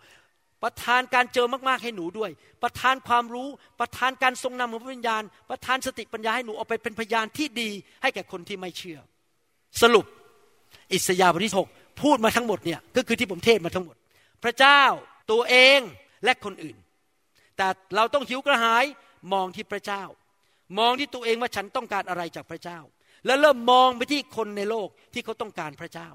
ประทานการเจอมากๆให้หนูด้วย ประทานความรู้ ประทานการทรงนำของพระวิญญาณ ประทานสติปัญญาให้หนูเอาไปเป็นพยานที่ดีให้แก่คนที่ไม่เชื่อ สรุป อิสยาห์บทที่หกพูดมาทั้งหมดเนี่ยก็คือที่ผมเทศมาทั้งหมด พระเจ้าตัวเองและคนอื่น แต่เราต้องหิวกระหายมองที่พระเจ้า มองที่ตัวเองว่าฉันต้องการอะไรจากพระเจ้า แล้วเริ่มมองไปที่คนในโลกที่เขาต้องการพระเจ้า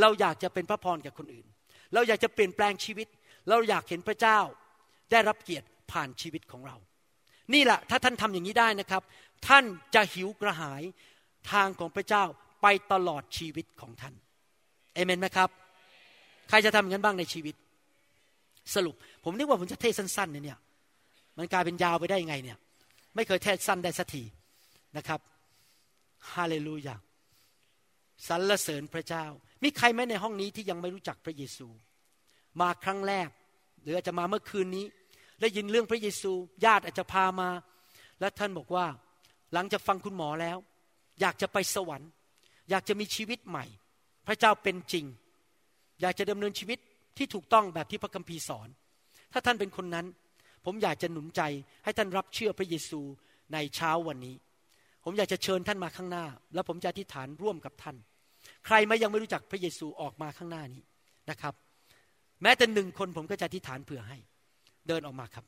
เราอยากจะเป็นพระพรกับคนอื่น เราอยากจะเปลี่ยนแปลงชีวิต เราอยากเห็นพระเจ้า ได้รับเกียรติผ่านชีวิตของเรา นี่แหละถ้าท่านทำอย่างนี้ได้นะครับ ท่านจะหิวกระหายทางของพระเจ้าไปตลอดชีวิตของท่านเอเมนไหมครับ ใครจะทำอย่างนั้นบ้างในชีวิต สรุป ผมนึกว่าผมจะเทศสั้นๆเนี่ย มันกลายเป็นยาวไปได้ยังไงเนี่ย ไม่เคยเทศสั้นได้สักทีนะครับ ฮาเลลูยา สรรเสริญพระเจ้า มีใครไหมในห้องนี้ที่ยังไม่รู้จักพระเยซู มาครั้งแรก หรืออาจจะมาเมื่อคืนนี้ ได้ยินเรื่องพระเยซู ญาติอาจจะพามา และท่านบอกว่า หลังจากฟังคุณหมอแล้ว อยากจะไปสวรรค์ อยากจะมีชีวิตใหม่ พระเจ้าเป็นจริง อยากจะดำเนินชีวิตที่ถูกต้องแบบที่พระคัมภีร์สอน ถ้าท่านเป็นคนนั้น ผมอยากจะหนุนใจให้ท่านรับเชื่อพระเยซูในเช้าวันนี้ ผมอยากจะเชิญท่านมาข้างหน้า แล้วผมจะอธิษฐานร่วมกับท่าน ใครไม่ยังไม่รู้จักพระเยซูออกมาข้างหน้านี้นะครับ แม้แต่หนึ่งคนผมก็จะอธิษฐานเผื่อให้ เดินออกมาครับ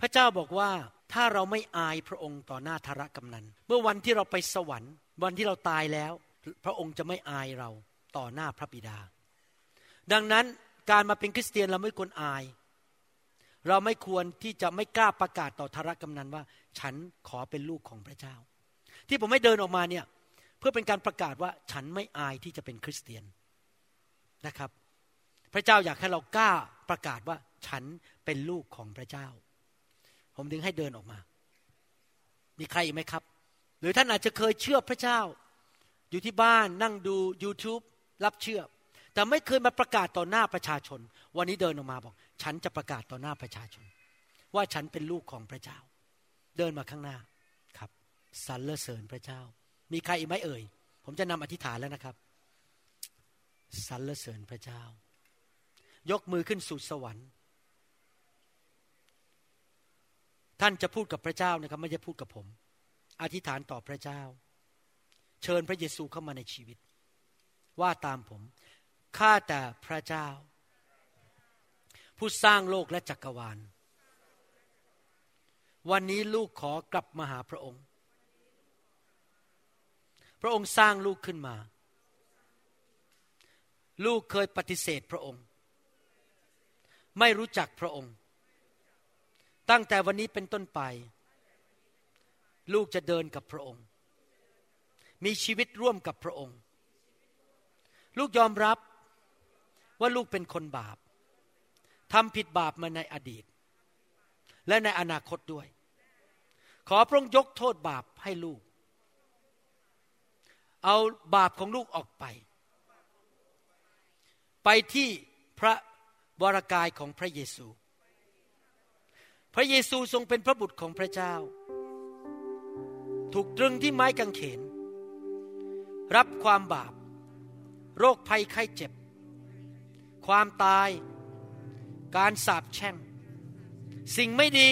พระเจ้าบอกว่าถ้าเราไม่อายพระองค์ต่อหน้าธารกำนัน เมื่อวันที่เราไปสวรรค์ วันที่เราตายแล้ว พระองค์จะไม่อายเราต่อหน้าพระบิดา ดังนั้นการมาเป็นคริสเตียนเราไม่ควรอาย เราไม่ควรที่จะไม่กล้าประกาศต่อธารกำนันว่า ฉันขอเป็นลูกของพระเจ้า ที่ผมไม่เดินออกมาเนี่ยเพื่อเป็นการประกาศว่าฉันไม่อายที่จะเป็นคริสเตียนนะครับ พระเจ้าอยากให้เรากล้าประกาศว่าฉันเป็นลูกของพระเจ้า ผมถึงให้เดินออกมา มีใครอีกไหมครับ หรือท่านอาจจะเคยเชื่อพระเจ้า อยู่ที่บ้านนั่งดู YouTube รับเชื่อ แต่ไม่เคยมาประกาศต่อหน้าประชาชน วันนี้เดินออกมาบอก ฉันจะประกาศต่อหน้าประชาชน ว่าฉันเป็นลูกของพระเจ้า เดินมาข้างหน้าครับสรรเสริญพระเจ้า มีใครอีกไหมเอ่ย ผมจะนำอธิษฐานแล้วนะครับสรรเสริญพระเจ้า ยกมือขึ้นสู่สวรรค์ ท่านจะพูดกับพระเจ้านะครับ ไม่ใช่พูดกับผม อธิษฐานต่อพระเจ้า เชิญพระเยซูเข้ามาในชีวิต ว่าตามผมข้าแต่พระเจ้า ผู้สร้างโลกและจักรวาล วันนี้ลูกขอกลับมาหาพระองค์ ระองค์สร้างลูกขึ้นมา ลูกเคยปฏิเสธพระองค์ ไม่รู้จักพระองค์ ตั้งแต่วันนี้เป็นต้นไป ลูกจะเดินกับพระองค์ มีชีวิตร่วมกับพระองค์ ลูกยอมรับว่าลูกเป็นคนบาปทำผิดบาปมาในอดีต และในอนาคตด้วย ขอพระองค์ยกโทษบาปให้ลูก เอาบาปของลูกออกไป ไปที่พระวรากายของพระเยซู พระเยซูทรงเป็นพระบุตรของพระเจ้า ถูกตรึงที่ไม้กางเขน รับความบาป โรคภัยไข้เจ็บ ความตาย การสาปแช่ง สิ่งไม่ดี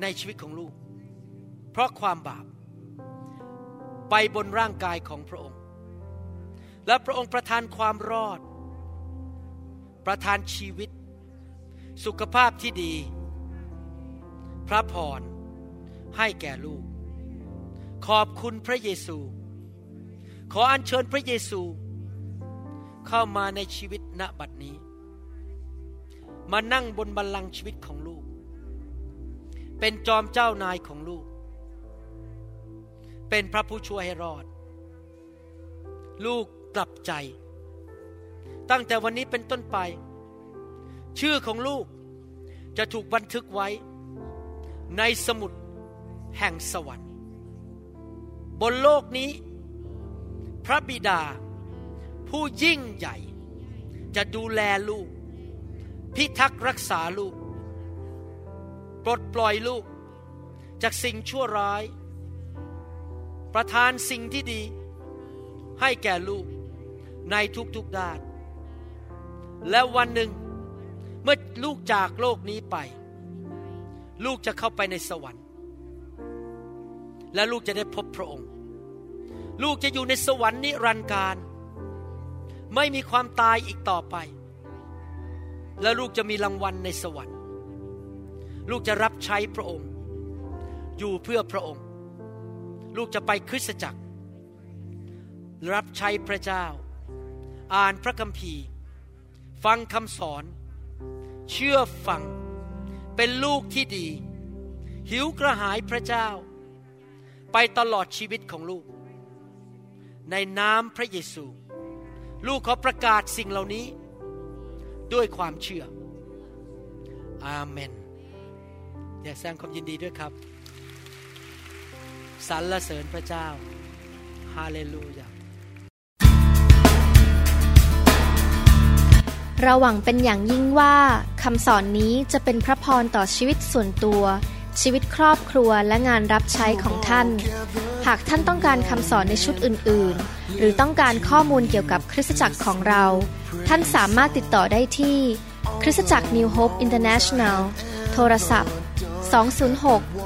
ในชีวิตของลูก เพราะความบาป ไปบนร่างกายของพระองค์ และพระองค์ประทานความรอด ประทานชีวิต สุขภาพที่ดี พระพรให้แก่ลูก ขอบคุณพระเยซู ขออัญเชิญพระเยซู เข้ามาในชีวิตณบัดนี้ มานั่งบนบัลลังก์ชีวิตของลูก เป็นจอมเจ้านายของลูก เป็นพระผู้ช่วยให้รอด ลูกกลับใจ ตั้งแต่วันนี้เป็นต้นไป ชื่อของลูกจะถูกบันทึกไว้ ในสมุดแห่งสวรรค์ บนโลกนี้ พระบิดา ผู้ยิ่งใหญ่ จะดูแลลูก พิทักษ์รักษาลูก ปลดปล่อยลูก จากสิ่งชั่วร้าย ประทานสิ่งที่ดีให้แก่ลูกในทุกๆด้าน และวันหนึ่งเมื่อลูกจากโลกนี้ไป ลูกจะเข้าไปในสวรรค์ และลูกจะได้พบพระองค์ ลูกจะอยู่ในสวรรค์นิรันดร์การ ไม่มีความตายอีกต่อไป และลูกจะมีรางวัลในสวรรค์ ลูกจะรับใช้พระองค์ อยู่เพื่อพระองค์ ลูกจะไปคริสตจักร รับใช้พระเจ้า อ่านพระคัมภีร์ ฟังคำสอน เชื่อฟัง เป็นลูกที่ดี หิวกระหายพระเจ้า ไปตลอดชีวิตของลูก ในนามพระเยซู ลูกขอประกาศสิ่งเหล่านี้ ด้วยความเชื่อ อาเมน อยากแสดงความยินดีด้วยครับ สรรเสริญพระเจ้า ฮาเลลูยา เราหวังเป็นอย่างยิ่งว่าคำสอนนี้จะเป็นพระพรต่อชีวิตส่วนตัว ชีวิตครอบครัวและงานรับใช้ของท่าน หากท่านต้องการคำสอนในชุดอื่น ๆ หรือต้องการข้อมูลเกี่ยวกับคริสตจักรของเรา ท่านสามารถติดต่อได้ที่ คริสตจักร New Hope International โทรศัพท์ 206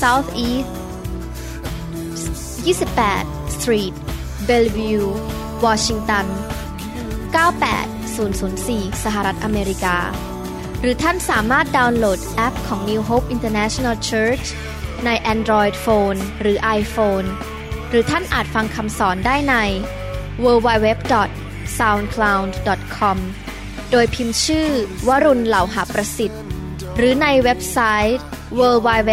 South East 28 Street Bellevue Washington 98004 สหรัฐอเมริกา หรือท่านสามารถดาวน์โหลดแอปของ New Hope International Church ใน Android Phone หรือ iPhone หรือท่านอาจฟังคำสอนได้ใน www.soundcloud.com โดยพิมพ์ชื่อวรุณเหล่าหาประสิทธิ์ หรือในเว็บไซต์ w w w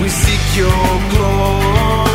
we seek your glory.